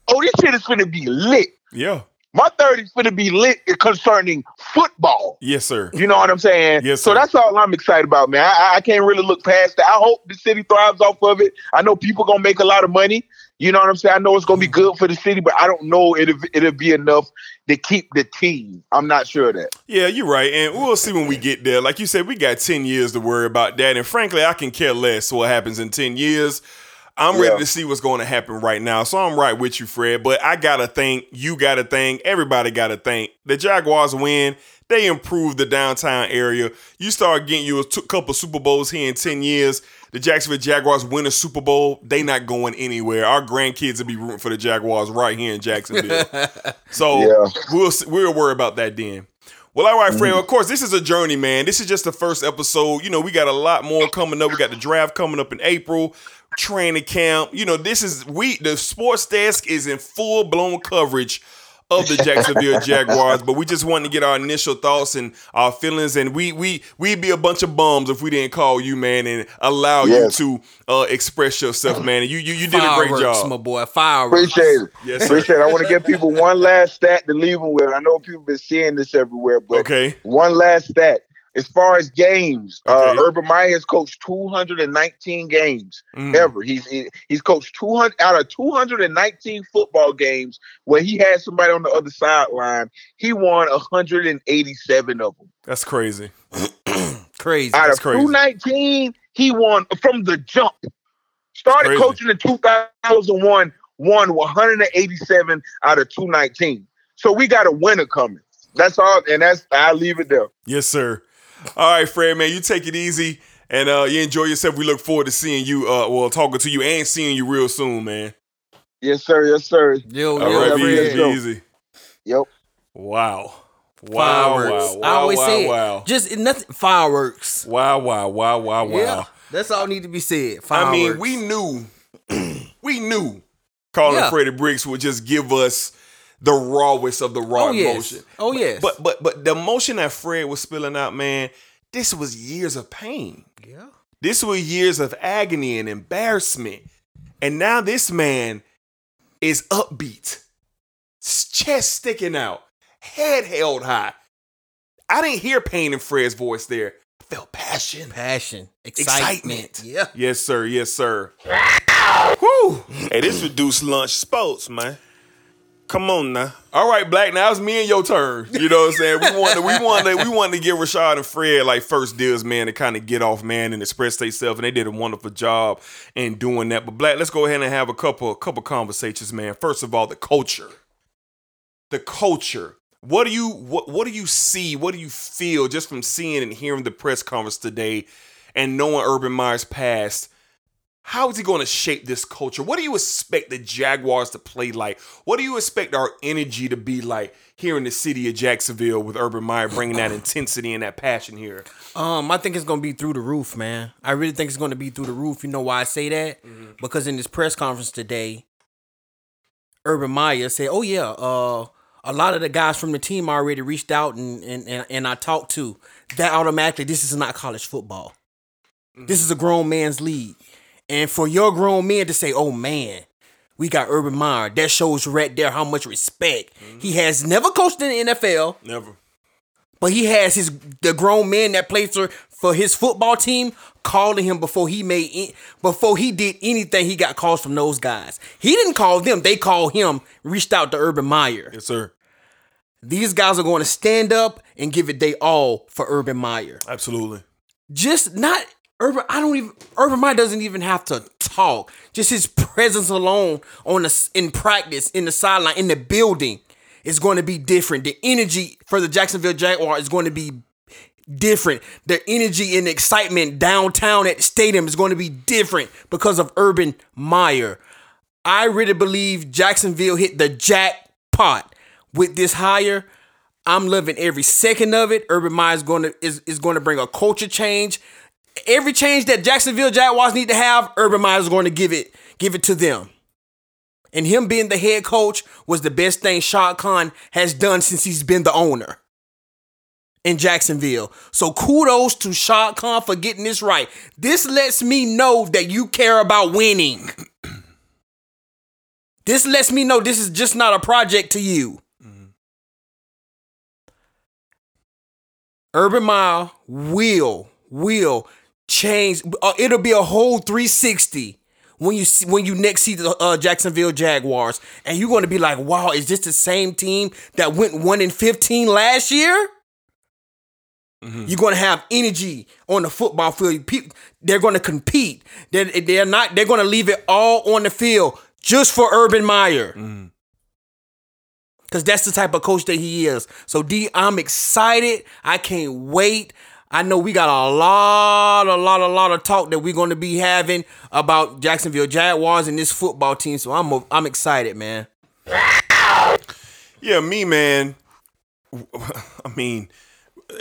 oh, this shit is gonna be lit. Yeah. My 30's gonna be lit concerning football. Yes, sir. You know what I'm saying? Yes, So that's all I'm excited about, man. I, I can't really look past that. I hope the city thrives off of it. I know people gonna make a lot of money. You know what I'm saying? I know it's gonna be Mm-hmm. good for the city, but I don't know it'll it'll be enough to keep the team. I'm not sure of that. Yeah, you're right. And we'll see when we get there. Like you said, we got 10 years to worry about that. And frankly, I can care less what happens in 10 years. I'm ready Yeah. to see what's going to happen right now. So I'm right with you, Fred. But I got to think, you got to think, everybody got to think. The Jaguars win. They improve the downtown area. You start getting you a t- couple Super Bowls here in 10 years. The Jacksonville Jaguars win a Super Bowl. They not going anywhere. Our grandkids will be rooting for the Jaguars right here in Jacksonville. So Yeah. we'll we'll worry about that then. Well, all right, Fred. Mm-hmm. Of course, this is a journey, man. This is just the first episode. You know, we got a lot more coming up. We got the draft coming up in April, training camp. You know, this is we the sports desk is in full blown coverage of the Jacksonville Jaguars, but we just wanted to get our initial thoughts and our feelings, and we we we'd be a bunch of bums if we didn't call you, man, and allow Yes. you to uh, express yourself, man. And you you, you did a great Fireworks, job. my boy. Fireworks. Appreciate it. Yes, sir. Appreciate it. I want to give people one last stat to leave them with. I know people been seeing this everywhere, but Okay. one last stat. As far as games, uh, Okay. Urban Meyer has coached 219 games Mm. ever. He's he- he's coached 200 out of 219 football games where he had somebody on the other sideline. He won 187 of them. That's crazy. Crazy. Out That's of crazy. 219, he won from the jump. Started coaching in 2001, won 187 out of 219. So we got a winner coming. That's all, and that's I'll leave it there. Yes, sir. All right, Fred, man, you take it easy and uh, you enjoy yourself. We look forward to seeing you, uh, well, talking to you and seeing you real soon, man. Yes, sir. Yes, sir. Yo, All yo, right, be easy, be easy. Yep. Wow. Wow, Fireworks. wow, I always wow, say it. wow. Just nothing. Fireworks. Wow, wow, wow, wow, wow. Yeah, that's all need to be said. Fireworks. I mean, we knew, we knew Colin Yeah. Freddie Bricks would just give us the rawest of the raw Oh yes. emotion. Oh yes. But but but the emotion that Fred was spilling out, man, this was years of pain. yeah. This was years of agony and embarrassment. And now this man is upbeat, chest sticking out, head held high. I didn't hear pain in Fred's voice there. I felt passion. Passion, excitement. Excitement. Yeah. Yes, sir. Yes, sir. Whew. Hey, this reduced lunch sports, man. Come on now. All right, Black. Now it's me and your turn. You know what I'm saying? We want to, we want to, we want to give Rashad and Fred like first deals, man, to kind of get off, man, and express themselves, and they did a wonderful job in doing that. But Black, let's go ahead and have a couple, a couple conversations, man. First of all, the culture. The culture. What do you what what do you see? What do you feel just from seeing and hearing the press conference today and knowing Urban Meyer's past? How is he going to shape this culture? What do you expect the Jaguars to play like? What do you expect our energy to be like here in the city of Jacksonville with Urban Meyer bringing that intensity and that passion here? Um, I think it's gonna be through the roof, man. I really think it's gonna be through the roof. You know why I say that? Because in this press conference today, Urban Meyer said, "Oh yeah, uh, a lot of the guys from the team already reached out and and and, and I talked to. That automatically, this is not college football. This is a grown man's league, and for your grown men to say, "Oh man." We got Urban Meyer. That shows right there how much respect mm-hmm. he has. Never coached in the NFL. Never. But he has his the grown man that plays for, for his football team calling him before he made before he did anything. He got calls from those guys. He didn't call them; they called him. Reached out to Urban Meyer. Yes, sir. These guys are going to stand up and give it they all for Urban Meyer. Absolutely. Just not Urban. I don't even. Urban Meyer doesn't even have to talk. Just his presence alone on the in practice, in the sideline, in the building, is going to be different. The energy for the Jacksonville Jaguar is going to be different. The energy and excitement downtown at the stadium is going to be different because of Urban Meyer. I really believe Jacksonville hit the jackpot with this hire. I'm loving every second of it. Urban Meyer is going to is, is going to bring a culture change. Every change that Jacksonville Jaguars need to have, Urban Meyer is going to give it give it to them. And him being the head coach was the best thing Shad Khan has done since he's been the owner in Jacksonville. So kudos to Shad Khan for getting this right. This lets me know that you care about winning. This lets me know this is just not a project to you. Mm-hmm. Urban Meyer will will change. Uh, it'll be a whole 360 when you see, when you next see the uh, Jacksonville Jaguars, and you're going to be like, "Wow, is this the same team that went one in 15 last year?" You're going to have energy on the football field. People, they're going to compete. They're, they're not. They're going to leave it all on the field just for Urban Meyer. Cause that's the type of coach that he is. So D, I'm excited. I can't wait. I know we got a lot, a lot, a lot of talk that we're going to be having about Jacksonville Jaguars and this football team. So I'm, I'm excited, man. Yeah, me, man. I mean,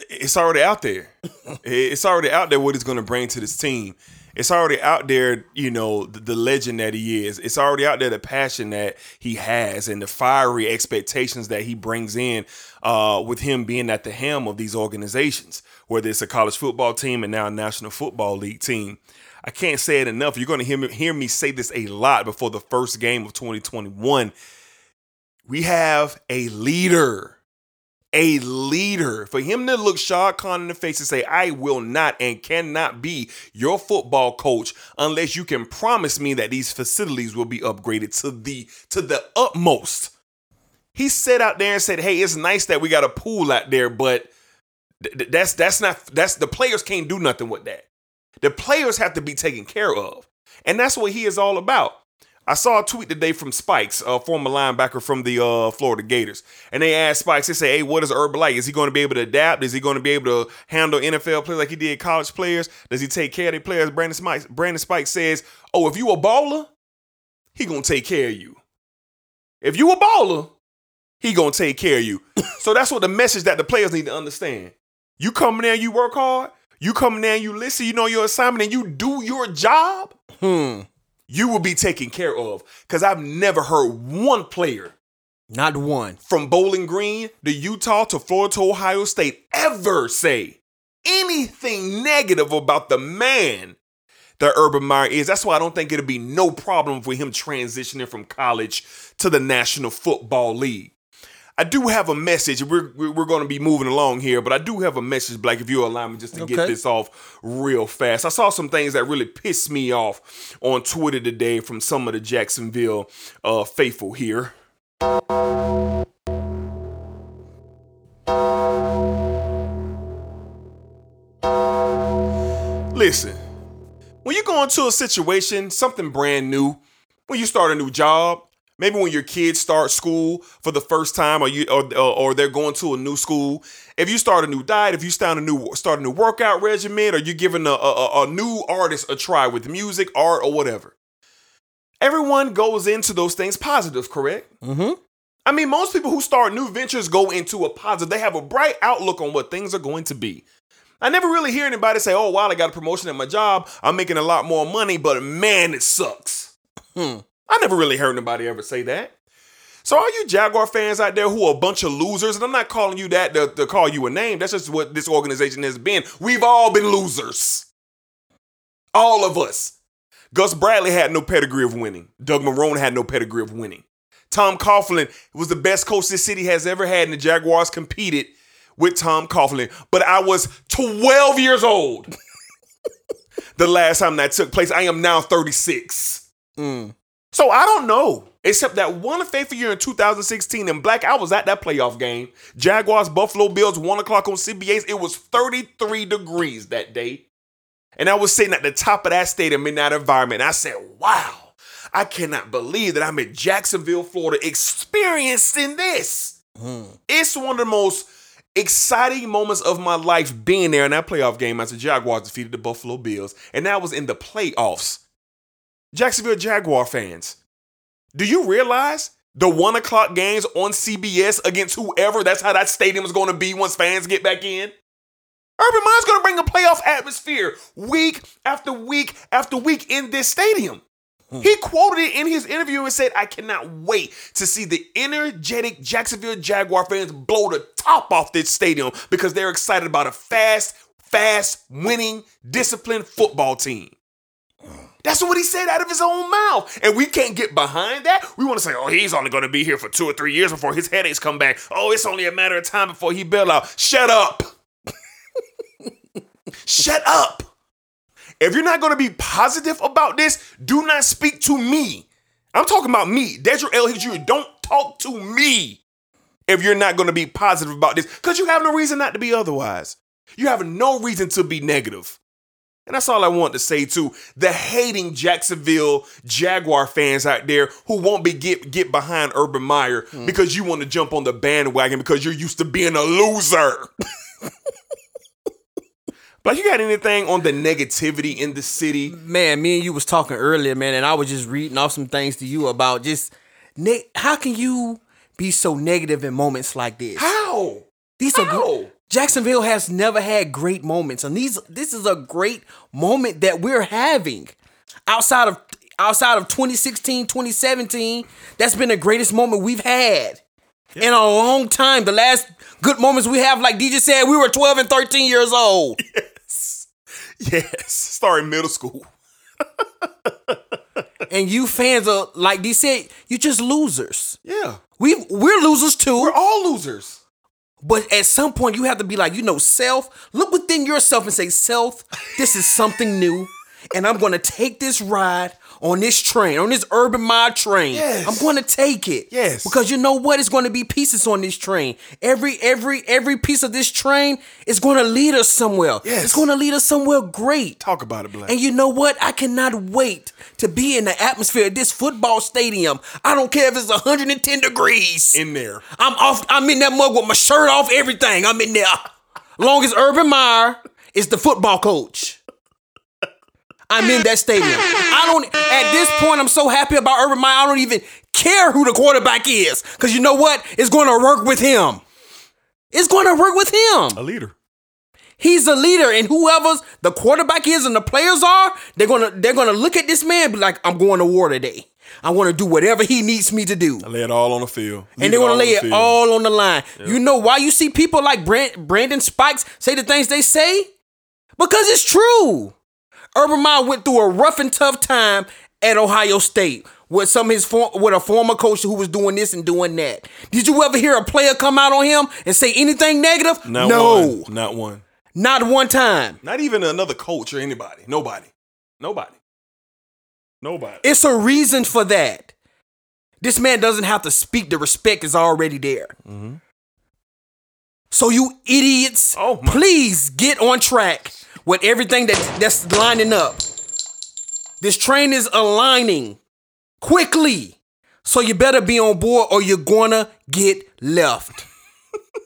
it's already out there. It's already out there what he's going to bring to this team. It's already out there, you know, the, the legend that he is. It's already out there the passion that he has and the fiery expectations that he brings in uh, with him being at the helm of these organizations, whether it's a college football team and now a National Football League team. I can't say it enough. You're going to hear me, hear me say this a lot before the first game of 2021. We have a leader a leader. For him to look Shad Khan in the face and say, I will not and cannot be your football coach unless you can promise me that these facilities will be upgraded to the to the utmost. He sat out there and said, Hey, it's nice that we got a pool out there, but th- th- that's that's not that's the players can't do nothing with that. The players have to be taken care of. And that's what he is all about. I saw a tweet today from Spikes, a former linebacker from the uh, Florida Gators, and they asked Spikes. They say, "Hey, what is Urban like? Is he going to be able to adapt? Is he going to be able to handle NFL players like he did college players? Does he take care of the players?" Brandon Spikes, Brandon Spikes says, "Oh, if you a baller, he gonna take care of you. If you a baller, he gonna take care of you. so that's what the message that the players need to understand. You come in there, you work hard. You come in there, you listen, you know your assignment, and you do your job. Hmm. You will be taken care of. Cause I've never heard one player Not one. from Bowling Green to Utah to Florida to Ohio State ever say anything negative about the man that Urban Meyer is. That's why I don't think it'll be no problem for him transitioning from college to the National Football League. I do have a message. We're we're, going to be moving along here, but I do have a message, Black, if you allow me just to get this off real fast. I saw some things that really pissed me off on Twitter today from some of the Jacksonville uh, faithful here. Listen, when you go into a situation, something brand new, when you start a new job, maybe when your kids start school for the first time, or you or, or, they're going to a new school, if you start a new diet, if you start a new start a new workout regimen, or you're giving a, a, a new artist a try with music, art, or whatever, everyone goes into those things positive, correct? Mm-hmm. I mean, most people who start new ventures go into a positive. They have a bright outlook on what things are going to be. I never really hear anybody say, "Oh, wow, I got a promotion at my job. I'm making a lot more money, but man, it sucks." Hmm. I never really heard anybody ever say that. So, all you Jaguar fans out there who are a bunch of losers, and I'm not calling you that to, to call you a name. That's just what this organization has been. We've all been losers. All of us. Gus Bradley had no pedigree of winning. Doug Marrone had no pedigree of winning. Tom Coughlin was the best coach this city has ever had, and the Jaguars competed with Tom Coughlin. But I was 12 years old the last time that took place. I am now 36. Mm. So I don't know. Except that one faithful year in 2016 in black, I was at that playoff game. Jaguars, Buffalo Bills, one o'clock on CBS. It was 33 degrees that day. And I was sitting at the top of that stadium in that environment. I said, wow, I cannot believe that I'm in Jacksonville, Florida, experiencing this. Hmm. It's one of the most exciting moments of my life being there in that playoff game as the Jaguars defeated the Buffalo Bills. And that was in the playoffs. Jacksonville Jaguar fans, do you realize the one o'clock games on CBS against whoever? That's how that stadium is going to be once fans get back in. Urban Meyer's going to bring a playoff atmosphere week after week after week in this stadium. Hmm. He quoted it in his interview and said, I cannot wait to see the energetic Jacksonville Jaguar fans blow the top off this stadium because they're excited about a fast, fast, winning, disciplined football team. Hmm. That's what he said out of his own mouth. And we can't get behind that. We want to say, oh, he's only going to be here for two or three years before his headaches come back. Oh, it's only a matter of time before he bail out. Shut up. Shut up. If you're not going to be positive about this, do not speak to me. I'm talking about me. Dedrick L. Hicks Jr. Don't talk to me if you're not going to be positive about this because you have no reason not to be otherwise. You have no reason to be negative. And that's all I want to say to the hating Jacksonville Jaguar fans out there who won't be get get behind Urban Meyer hmm. because you want to jump on the bandwagon because you're used to being a loser. But you got anything on the negativity in the city? Man, me and you was talking earlier, man, and I was just reading off some things to you about just ne- how can you be so negative in moments like this? How? These are How? gr- Jacksonville has never had great moments, and these this is a great moment that we're having. Outside of outside of 2016, 2017, that's been the greatest moment we've had in a long time. The last good moments we have, like DJ said, we were 12 and 13 years old. Yes, Yes. starting middle school. and you fans are like D said, you just losers. Yeah, We we're losers too. we're all losers. But at some point, you have to be like, you know, self, look within yourself and say, self, this is something new. And I'm going to take this ride on this train, on this Urban Mind train. Yes. I'm going to take it. Yes. Because you know what? It's going to be pieces on this train. Every, every, every piece of this train is going to lead us somewhere. Yes. It's going to lead us somewhere great. Talk about it, Black. And you know what? I cannot wait to be in the atmosphere of this football stadium. I don't care if it's 110 degrees. in there. I'm off. I'm in that mug with my shirt off, everything. I'm in there. Long as Urban Meyer is the football coach. I'm in that stadium. I don't. at this point, I'm so happy about Urban Meyer. I don't even care who the quarterback is, because you know what? It's going to work with him. It's going to work with him. A leader. He's a leader, and whoever's the quarterback is and the players are, they're gonna they're gonna look at this man and be like, I'm going to war today. I want to do whatever he needs me to do. I lay it all on the field. Leave and they want all to lay it field. all on the line. You know why you see people like Brand- Brandon Spikes say the things they say? Because it's true. Urban Meyer went through a rough and tough time at Ohio State with some of his for- with a former coach who was doing this and doing that. Did you ever hear a player come out on him and say anything negative? Not no, one. Not one. not one time. Not even another coach or anybody. Nobody. Nobody. Nobody. It's a reason for that. This man doesn't have to speak. The respect is already there. Mm-hmm. So you idiots, Oh, please get on track with everything that that's lining up. This train is aligning quickly. So you better be on board or you're gonna get left.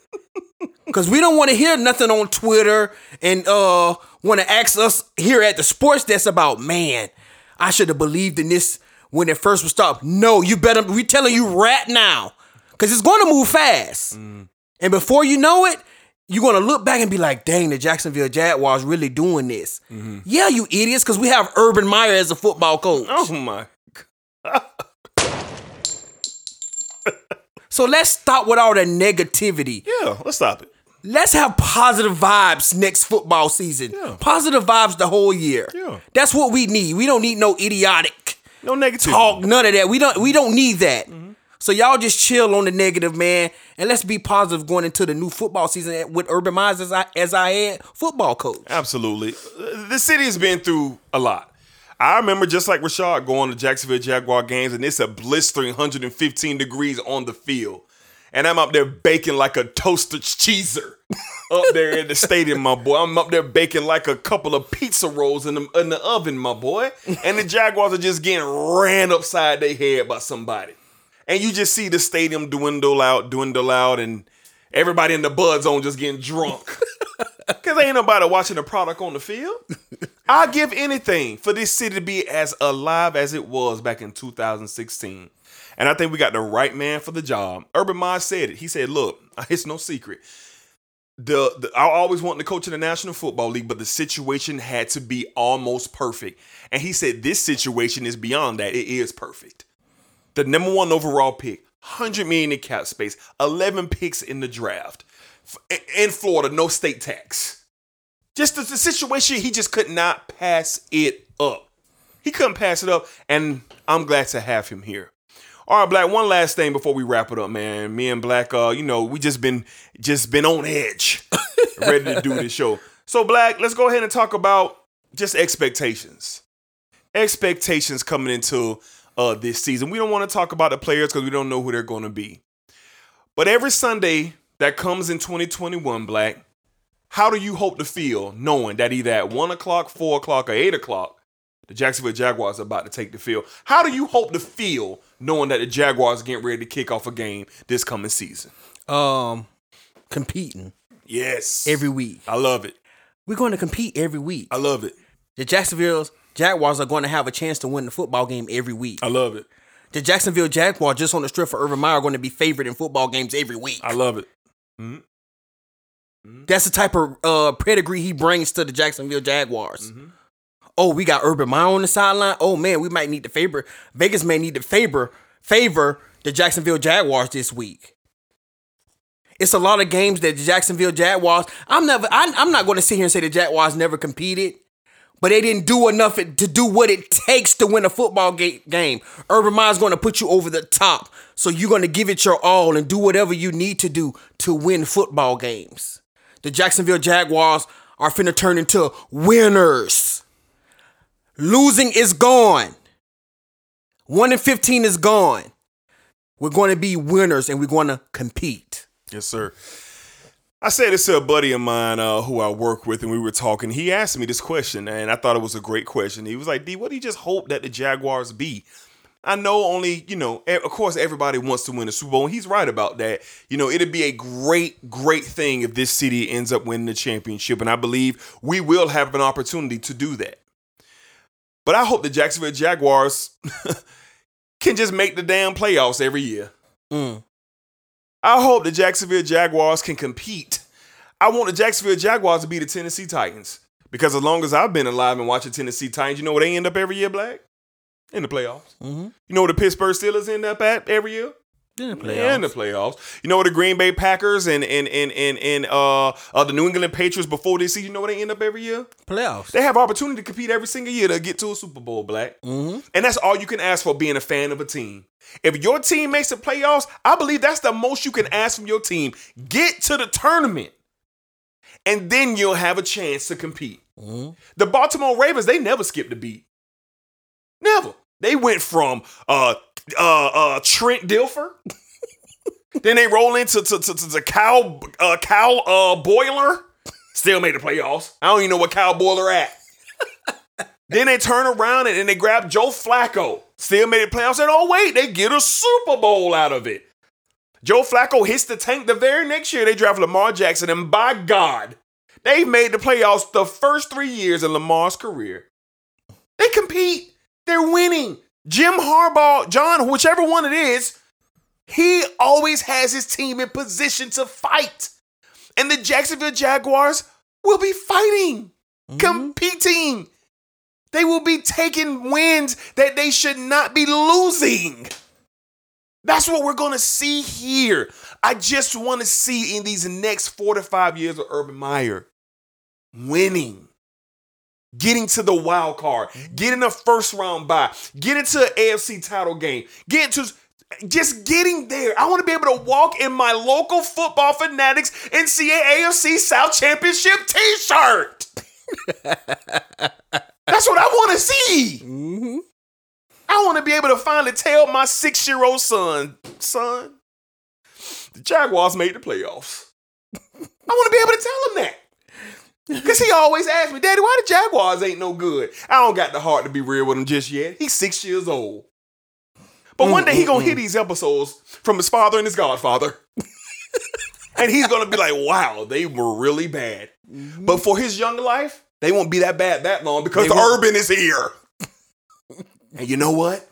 Cause we don't want to hear nothing on Twitter and uh want to ask us here at the sports desk about man, I should have believed in this when it first was stopped. No, you better we telling you right now. Cause it's gonna move fast. And before you know it, you're gonna look back and be like, dang, the Jacksonville Jaguars really doing this. Mm-hmm. Yeah, you idiots, because we have Urban Meyer as a football coach. Oh my. So let's stop with all the negativity. Yeah, let's stop it. Let's have positive vibes next football season. Yeah. Positive vibes the whole year. Yeah. That's what we need. We don't need no idiotic No negativity. talk, none of that. We don't we don't need that. Mm-hmm. So y'all just chill on the negative, man, and let's be positive going into the new football season with Urban Meyer as I as I had football coach. Absolutely. The city has been through a lot. I remember just like Rashad going to Jacksonville Jaguar games, and it's a blistering 115 degrees on the field. And I'm up there baking like a toasted cheeser up there in the stadium, my boy. I'm up there baking like a couple of pizza rolls in the, in the oven, my boy. And the Jaguars are just getting ran upside their head by somebody. And you just see the stadium dwindle out, dwindle out, and everybody in the bud zone just getting drunk. Cause ain't nobody watching the product on the field. I'll give anything for this city to be as alive as it was back in 2016. And I think we got the right man for the job. Urban Meyer said it. He said, look, it's no secret. The, the I always wanted to coach in the National Football League, but the situation had to be almost perfect. And he said this situation is beyond that. It is perfect. The number one overall pick, 100 million in cap space, 11 picks in the draft. In Florida, no state tax. Just the, the situation, he just could not pass it up. He couldn't pass it up, and I'm glad to have him here. All right, Black. One last thing before we wrap it up, man. Me and Black, uh, you know, we just been just been on edge, ready to do this show. So, Black, let's go ahead and talk about just expectations. Expectations coming into uh this season. We don't want to talk about the players because we don't know who they're going to be. But every Sunday that comes in 2021, Black, how do you hope to feel knowing that either at one o'clock, four o'clock, or eight o'clock, the Jacksonville Jaguars are about to take the field? How do you hope to feel knowing that the Jaguars are getting ready to kick off a game this coming season? Um competing Yes. every week. I love it. We're going to compete every week. I love it. The Jacksonville Jaguars are going to have a chance to win the football game every week. I love it. The Jacksonville Jaguars, just on the strip for Urban Meyer, are going to be favored in football games every week. I love it. Mm-hmm. Mm-hmm. That's the type of uh, pedigree he brings to the Jacksonville Jaguars. Mm-hmm. Oh, we got Urban Meyer on the sideline. Oh man, we might need to favor Vegas may need to favor favor the Jacksonville Jaguars this week. It's a lot of games that the Jacksonville Jaguars. I'm never. I, I'm not going to sit here and say the Jaguars never competed, but they didn't do enough to do what it takes to win a football game. Urban Meyer's going to put you over the top, so you're going to give it your all and do whatever you need to do to win football games. The Jacksonville Jaguars are finna turn into winners. Losing is gone. One in fifteen is gone. We're going to be winners and we're going to compete. Yes, sir. I said this to a buddy of mine uh, who I work with, and we were talking. He asked me this question, and I thought it was a great question. He was like, "D, what do you just hope that the Jaguars be?" I know only, you know, of course, everybody wants to win a Super Bowl, and he's right about that. You know, it'd be a great, great thing if this city ends up winning the championship, and I believe we will have an opportunity to do that. But I hope the Jacksonville Jaguars can just make the damn playoffs every year. Mm. I hope the Jacksonville Jaguars can compete. I want the Jacksonville Jaguars to be the Tennessee Titans. Because as long as I've been alive and watching Tennessee Titans, you know where they end up every year, Black? In the playoffs. Mhm. You know where the Pittsburgh Steelers end up at every year? In the Yeah, in the playoffs. playoffs. You know where the Green Bay Packers and and and and, and uh, uh the New England Patriots before this season, you know where they end up every year? Playoffs. They have opportunity to compete every single year to get to a Super Bowl, Black. Mm-hmm. And that's all you can ask for being a fan of a team. If your team makes the playoffs, I believe that's the most you can ask from your team. Get to the tournament. And then you'll have a chance to compete. Mm-hmm. The Baltimore Ravens, they never skipped a beat. Never. They went from uh uh uh Trent Dilfer. then they roll into to, to, to, to Cal uh Cal uh Boller. Still made the playoffs. I don't even know what Cal Boller at. then they turn around and, and they grab Joe Flacco. Still made the playoffs. And oh wait, they get a Super Bowl out of it. Joe Flacco hits the tank the very next year. They draft Lamar Jackson, and by God, they've made the playoffs the first three years in Lamar's career. They compete. They're winning. Jim Harbaugh, John, whichever one it is, he always has his team in position to fight. And the Jacksonville Jaguars will be fighting, mm-hmm. competing. They will be taking wins that they should not be losing. That's what we're going to see here. I just want to see in these next four to five years of Urban Meyer winning, getting to the wild card, getting a first round bye, getting to an AFC title game, getting to just getting there. I want to be able to walk in my local football fanatics and see AFC South Championship t-shirt. That's what I want to see. Mm-hmm. I want to be able to finally tell my six year old son, son, the Jaguars made the playoffs. I want to be able to tell him that. Because he always asks me, Daddy, why the Jaguars ain't no good? I don't got the heart to be real with him just yet. He's six years old. But one day he gonna hear these episodes from his father and his godfather. and he's gonna be like, wow, they were really bad. Mm-hmm. But for his young life, they won't be that bad that long because They the won't. urban is here. and you know what?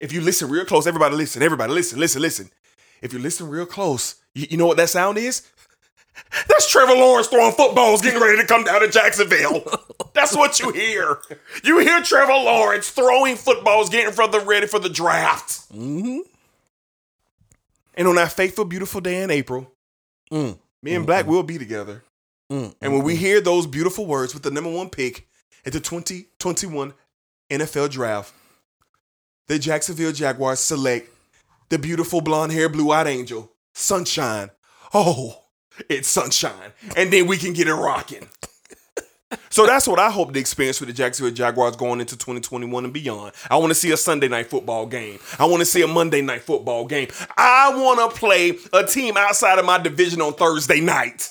If you listen real close, everybody listen, everybody listen, listen, listen. If you listen real close, you, you know what that sound is? That's Trevor Lawrence throwing footballs, getting ready to come down to Jacksonville. That's what you hear. You hear Trevor Lawrence throwing footballs, getting for the ready for the draft. Mm-hmm. And on that fateful, beautiful day in April, Mm. me and Black will be together. Mm. And when we hear those beautiful words with the number one pick at the 2021 NFL draft, the Jacksonville Jaguars select the beautiful blonde hair, blue eyed angel, Sunshine. Oh, it's Sunshine. And then we can get it rocking. So that's what I hope the experience with the Jacksonville Jaguars going into 2021 and beyond. I want to see a Sunday night football game. I want to see a Monday night football game. I want to play a team outside of my division on Thursday night.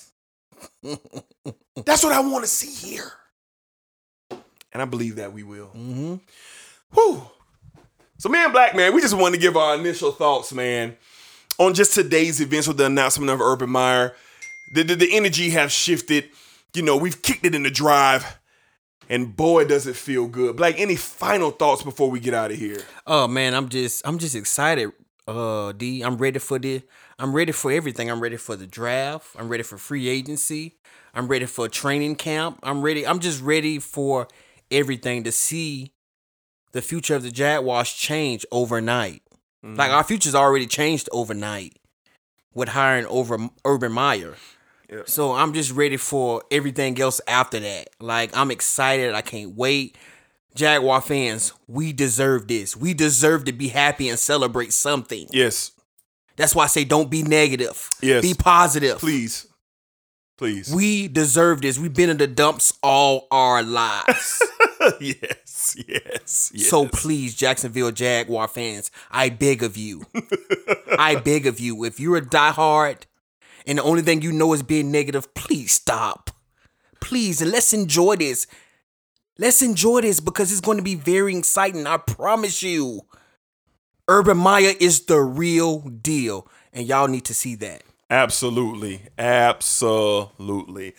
That's what I want to see here. And I believe that we will. Mm-hmm. Whew. So, man, Black Man, we just wanted to give our initial thoughts, man, on just today's events with the announcement of Urban Meyer. The, the, the energy have shifted. You know, we've kicked it in the drive. And boy, does it feel good. Black, any final thoughts before we get out of here? Oh man, I'm just I'm just excited. Uh D, I'm ready for the I'm ready for everything. I'm ready for the draft. I'm ready for free agency. I'm ready for training camp. I'm ready. I'm just ready for everything to see the future of the Jaguars change overnight. Like our future's already changed overnight with hiring over Urban Meyer. Yeah. So I'm just ready for everything else after that. Like I'm excited. I can't wait. Jaguar fans, we deserve this. We deserve to be happy and celebrate something. Yes. That's why I say don't be negative. Yes. Be positive. Please. Please. We deserve this. We've been in the dumps all our lives. yes. Yes. Yes. So please, Jacksonville Jaguar fans, I beg of you. I beg of you. If you're a diehard and the only thing you know is being negative, please stop. Please, and let's enjoy this. Let's enjoy this because it's going to be very exciting. I promise you. Urban Meyer is the real deal, and y'all need to see that. Absolutely. Absolutely.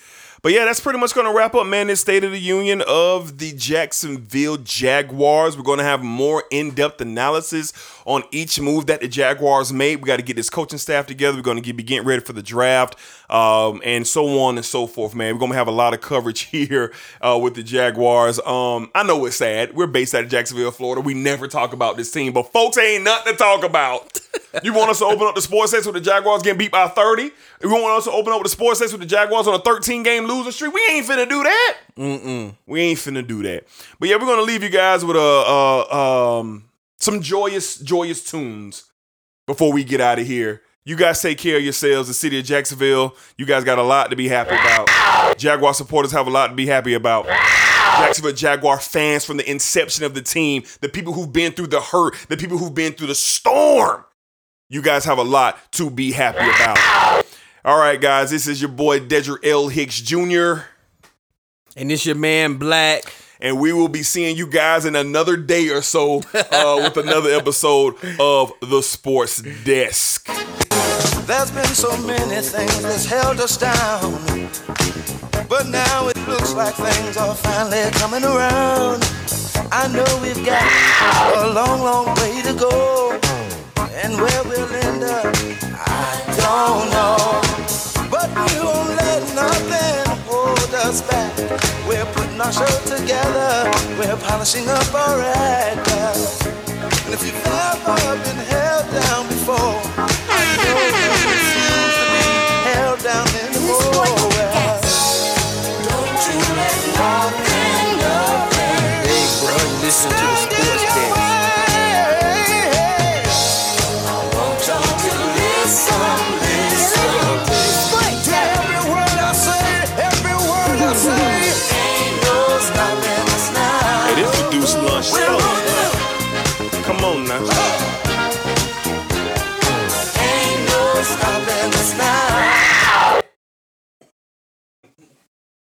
But yeah, that's pretty much going to wrap up, man, this State of the Union of the Jacksonville Jaguars. We're going to have more in depth analysis on each move that the Jaguars made. We got to get this coaching staff together. We're going to be getting ready for the draft um, and so on and so forth, man. We're going to have a lot of coverage here uh, with the Jaguars. Um, I know it's sad. We're based out of Jacksonville, Florida. We never talk about this team, but folks ain't nothing to talk about. you want us to open up the sports section with the Jaguars getting beat by 30? You want us to open up the sports section with the Jaguars on a 13 game losing streak? We ain't finna do that. Mm-mm. We ain't finna do that. But yeah, we're gonna leave you guys with a, a um some joyous, joyous tunes before we get out of here. You guys take care of yourselves. The city of Jacksonville, you guys got a lot to be happy about. Jaguar supporters have a lot to be happy about. Jacksonville Jaguar fans from the inception of the team, the people who've been through the hurt, the people who've been through the storm. You guys have a lot to be happy about. All right, guys, this is your boy Dedrick L. Hicks Jr. And this your man Black. And we will be seeing you guys in another day or so uh, with another episode of The Sports Desk. There's been so many things that's held us down. But now it looks like things are finally coming around. I know we've got a long, long way to go. And where we'll end up, I don't know. But we won't let nothing hold us back. We're putting our show together. We're polishing up our act. And if you've ever been held down before,